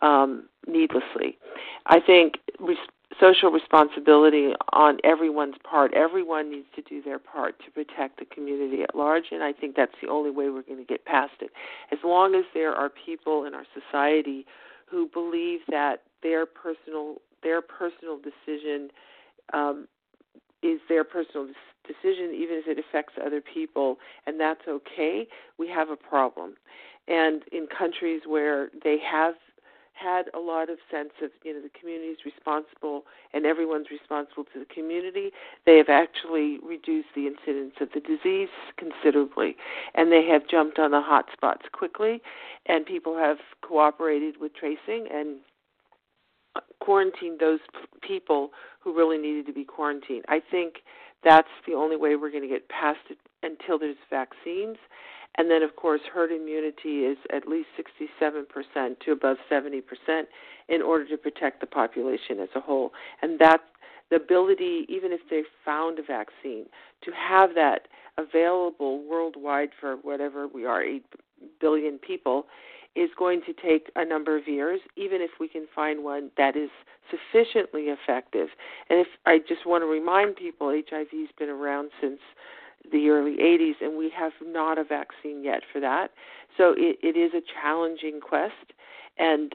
um, needlessly. I think res- social responsibility on everyone's part. Everyone needs to do their part to protect the community at large, and I think that's the only way we're going to get past it. As long as there are people in our society who believe that their personal their personal decision um, is their personal decision, even if it affects other people, and that's okay, we have a problem. And in countries where they have had a lot of sense of you know the community is responsible and everyone's responsible to the community they have actually reduced the incidence of the disease considerably and they have jumped on the hot spots quickly and people have cooperated with tracing and quarantined those people who really needed to be quarantined. I think that's the only way we're going to get past it until there's vaccines. And then, of course, herd immunity is at least 67% to above 70% in order to protect the population as a whole. And that the ability, even if they found a vaccine, to have that available worldwide for whatever we are, 8 billion people, is going to take a number of years, even if we can find one that is sufficiently effective. And if I just want to remind people, HIV's been around since the early 80s, and we have not a vaccine yet for that. So it, it is a challenging quest, and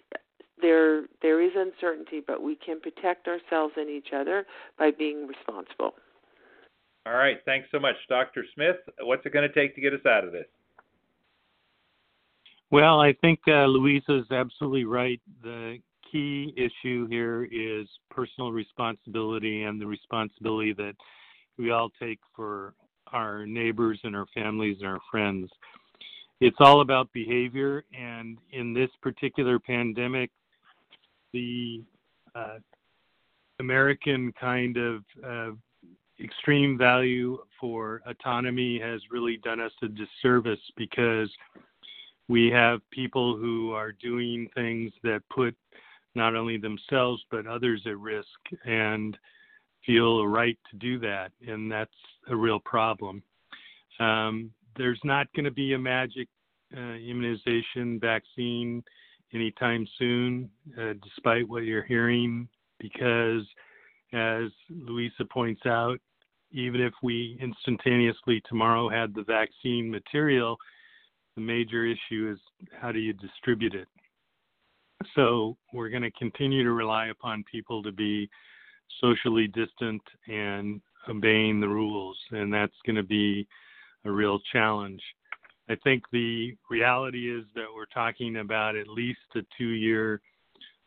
there there is uncertainty, but we can protect ourselves and each other by being responsible. All right, thanks so much, Dr. Smith. What's it going to take to get us out of this? Well, I think uh, Luisa is absolutely right. The key issue here is personal responsibility and the responsibility that we all take for our neighbors and our families and our friends. It's all about behavior, and in this particular pandemic, the uh, American kind of uh, extreme value for autonomy has really done us a disservice because we have people who are doing things that put not only themselves but others at risk and feel a right to do that, and that's a real problem. Um, there's not going to be a magic uh, immunization vaccine anytime soon, uh, despite what you're hearing, because as Luisa points out, even if we instantaneously tomorrow had the vaccine material, the major issue is how do you distribute it? So we're going to continue to rely upon people to be socially distant and obeying the rules, and that's going to be a real challenge. I think the reality is that we're talking about at least a two year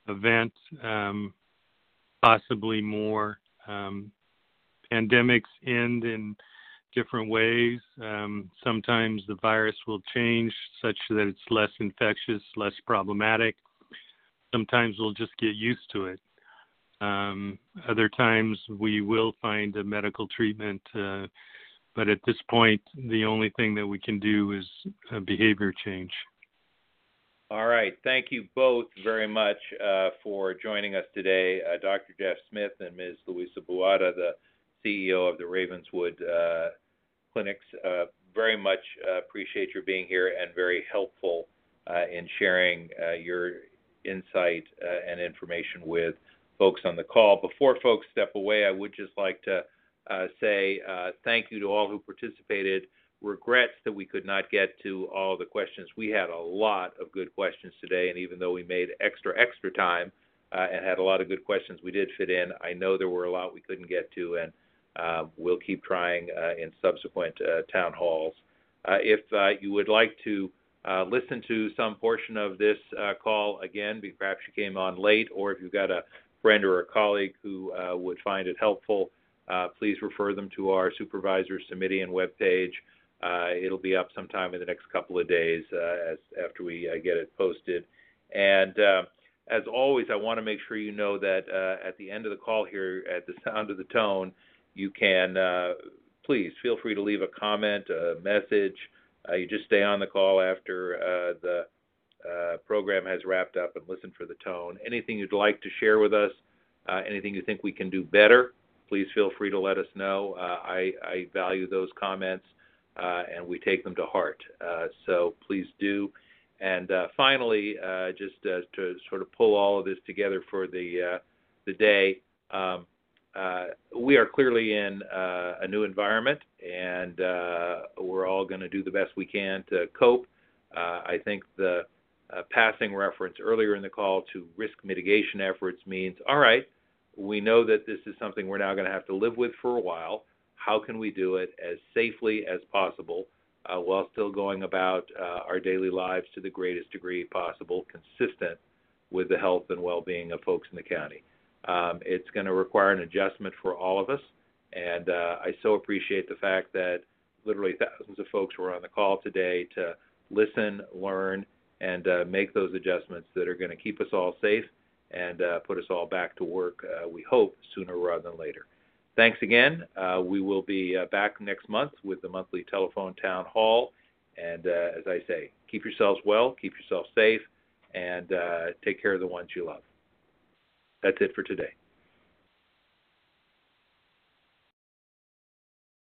event, um, possibly more. Um, pandemics end in different ways. Um, sometimes the virus will change such that it's less infectious, less problematic. Sometimes we'll just get used to it. Um, other times we will find a medical treatment, uh, but at this point, the only thing that we can do is behavior change. All right. Thank you both very much uh, for joining us today, uh, Dr. Jeff Smith and Ms. Luisa Buada, the CEO of the Ravenswood uh, Clinics. Uh, very much uh, appreciate your being here and very helpful in sharing your insight and information with folks on the call. Before folks step away, I would just like to say thank you to all who participated regrets that we could not get to all the questions. We had a lot of good questions today, and even though we made extra extra time and had a lot of good questions, we did fit in. I know there were a lot we couldn't get to, and uh, we'll keep trying uh, in subsequent uh, town halls. If you would like to listen to some portion of this call again, perhaps you came on late, or if you've got a friend or a colleague who would find it helpful, please refer them to our supervisors Simitian webpage. Uh, it'll be up sometime in the next couple of days uh, as after we uh, get it posted. And as always, I want to make sure you know that at the end of the call here, at the sound of the tone, you can uh, please feel free to leave a comment, a message. you just stay on the call after the program has wrapped up and listen for the tone. Anything you'd like to share with us, anything you think we can do better, please feel free to let us know. I, I value those comments uh, and we take them to heart. Uh, so please do. And uh, finally, uh, just uh, to sort of pull all of this together for the uh, the day, um, Uh, we are clearly in uh, a new environment, and uh, we're all going to do the best we can to cope. I think the passing reference earlier in the call to risk mitigation efforts means, all right, we know that this is something we're now going to have to live with for a while how can we do it as safely as possible uh, while still going about uh, our daily lives to the greatest degree possible, consistent with the health and well-being of folks in the county. Um, it's going to require an adjustment for all of us, and uh, I so appreciate the fact that literally thousands of folks were on the call today to listen, learn, and uh, make those adjustments that are going to keep us all safe and uh, put us all back to work, uh, we hope, sooner rather than later. Thanks again. Uh, we will be uh, back next month with the monthly telephone town hall. And as I say, keep yourselves well, keep yourself safe, and take care of the ones you love. That's it for today.